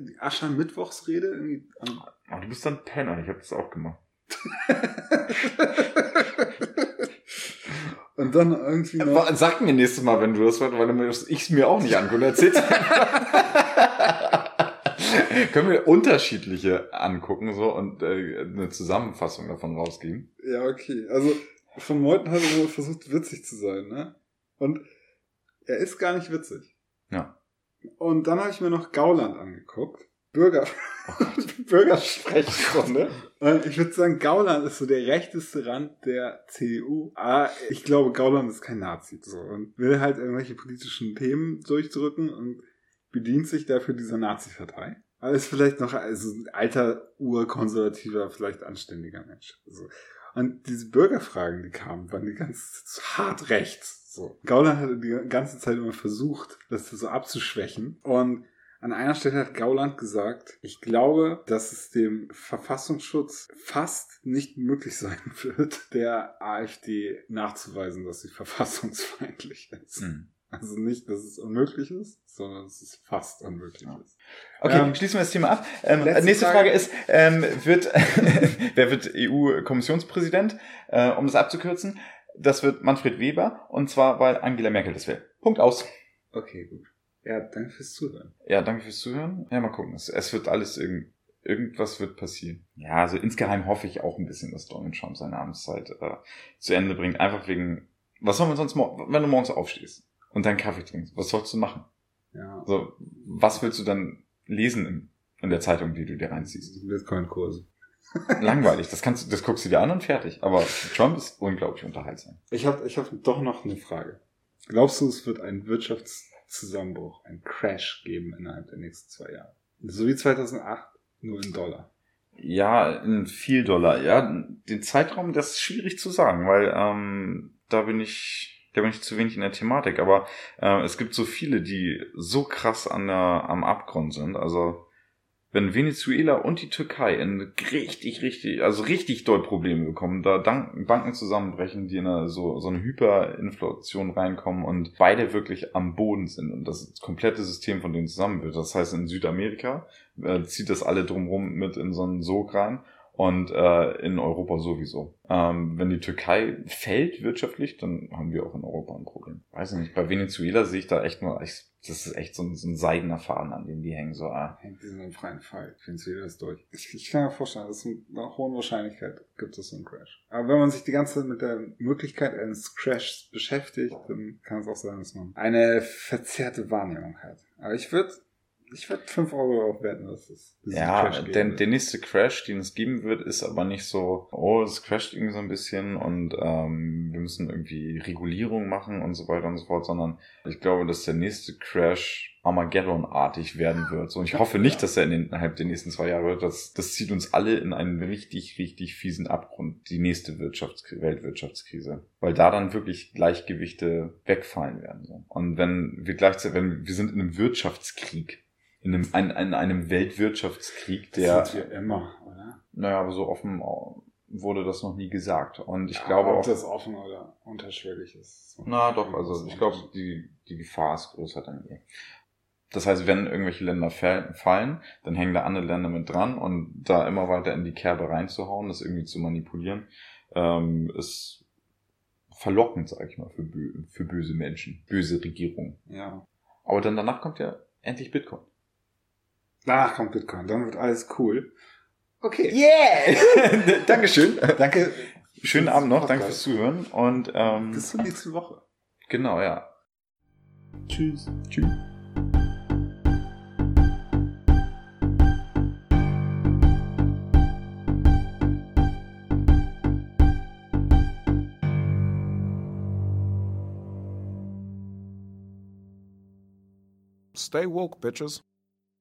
die Aschermittwochsrede. Irgendwie am Aber du bist dann Penner, ich habe das auch gemacht. und dann irgendwie noch. Sag mir nächstes Mal, wenn du das weil ich es mir auch nicht angucke. Erzähl's Können wir unterschiedliche angucken so und äh, eine Zusammenfassung davon rausgeben? Ja, okay. Also von Meuthen hat er nur versucht, witzig zu sein, ne? Und er ist gar nicht witzig. Ja. Und dann habe ich mir noch Gauland angeguckt. Bürger, Bürgersprechstunde. Und ich würde sagen, Gauland ist so der rechteste Rand der CDU. Aber ich glaube, Gauland ist kein Nazi. So. Und will halt irgendwelche politischen Themen durchdrücken und bedient sich dafür dieser Nazi-Partei. Aber ist vielleicht noch also ein alter, urkonservativer, vielleicht anständiger Mensch. So. Und diese Bürgerfragen, die kamen, waren die ganz hart rechts. So. Gauland hatte die ganze Zeit immer versucht, das so abzuschwächen. Und an einer Stelle hat Gauland gesagt, ich glaube, dass es dem Verfassungsschutz fast nicht möglich sein wird, der AfD nachzuweisen, dass sie verfassungsfeindlich ist. Hm. Also nicht, dass es unmöglich ist, sondern dass es fast unmöglich ist. Okay, Ähm, schließen wir das Thema ab. Ähm, nächste Frage. Frage ist, ähm, wird, wer wird EU-Kommissionspräsident? Äh, um es abzukürzen, das wird Manfred Weber und zwar, weil Angela Merkel das will. Punkt aus. Okay, gut. Ja, danke fürs Zuhören. Ja, danke fürs Zuhören. Ja, mal gucken. Es, es wird alles irgend, irgendwas wird passieren. Ja, also insgeheim hoffe ich auch ein bisschen, dass Donald Trump seine Amtszeit äh, zu Ende bringt. Einfach wegen, was soll man sonst, wenn du morgens aufstehst und deinen Kaffee trinkst, was sollst du machen? Ja. Also, was willst du dann lesen in, in der Zeitung, die du dir reinziehst? Bitcoin-Kurse. Langweilig. Das kannst du, das guckst du dir an und fertig. Aber Trump ist unglaublich unterhaltsam. Ich habe ich hab doch noch eine Frage. Glaubst du, es wird einen Wirtschaftszusammenbruch, einen Crash geben innerhalb der nächsten zwei Jahre? So wie 2008, nur in Dollar. Ja, in viel Dollar. Ja, den Zeitraum, das ist schwierig zu sagen, weil ähm, da bin ich, da bin ich zu wenig in der Thematik. Aber äh, es gibt so viele, die so krass an der, am Abgrund sind. Also wenn Venezuela und die Türkei in richtig, richtig, also richtig doll Probleme bekommen, da Banken zusammenbrechen, die in eine, so, so eine Hyperinflation reinkommen und beide wirklich am Boden sind und das komplette System von denen zusammen wird. Das heißt, in Südamerika äh, zieht das alle drumherum mit in so einen Sog rein und äh, in Europa sowieso. Ähm, wenn die Türkei fällt wirtschaftlich, dann haben wir auch in Europa ein Problem. Weiß ich nicht, bei Venezuela sehe ich da echt nur, ich, das ist echt so ein, so ein seidener Faden, an dem die hängen. So, ah. Hängt diesen im freien Fall. Es das durch. Ich, ich kann mir vorstellen, dass mit einer hohen Wahrscheinlichkeit gibt es so einen Crash. Aber wenn man sich die ganze Zeit mit der Möglichkeit eines Crashs beschäftigt, dann kann es auch sein, dass man eine verzerrte Wahrnehmung hat. Aber ich würde ich würd 5 Euro darauf wetten, dass es diesen Ja, geben der, nächste Crash, den es geben wird, ist aber nicht so, oh, es crasht irgendwie so ein bisschen und ähm, wir müssen irgendwie Regulierung machen und so weiter und so fort, sondern ich glaube, dass der nächste Crash Armageddon-artig werden wird. So, und ich hoffe nicht, dass er innerhalb der nächsten zwei Jahre wird. Das, das zieht uns alle in einen richtig, richtig fiesen Abgrund. Die nächste Wirtschaftskrise, Weltwirtschaftskrise. Weil da dann wirklich Gleichgewichte wegfallen werden. So. Und wenn wir gleichzeitig, wenn wir sind in einem Wirtschaftskrieg, in einem, in, in einem Weltwirtschaftskrieg, der, das sind wir immer, oder? naja, aber so offen wurde das noch nie gesagt. Und ich Ja, glaube ob auch, das offen oder unterschwellig ist. na doch, also ich glaube, die, die Gefahr ist größer dann je. Das heißt, wenn irgendwelche Länder fall- fallen, dann hängen da andere Länder mit dran und da immer weiter in die Kerbe reinzuhauen, das irgendwie zu manipulieren, ähm, ist verlockend, sag ich mal, für, bö für böse Menschen, böse Regierungen. Ja. Aber dann danach kommt ja endlich Bitcoin. Danach kommt Bitcoin, dann wird alles cool. Okay. Yeah! Dankeschön. Danke. Schönen Abend noch, danke fürs Zuhören und ähm, Bis zur nächsten Woche. genau, ja. Tschüss. Tschüss. Stay woke, bitches.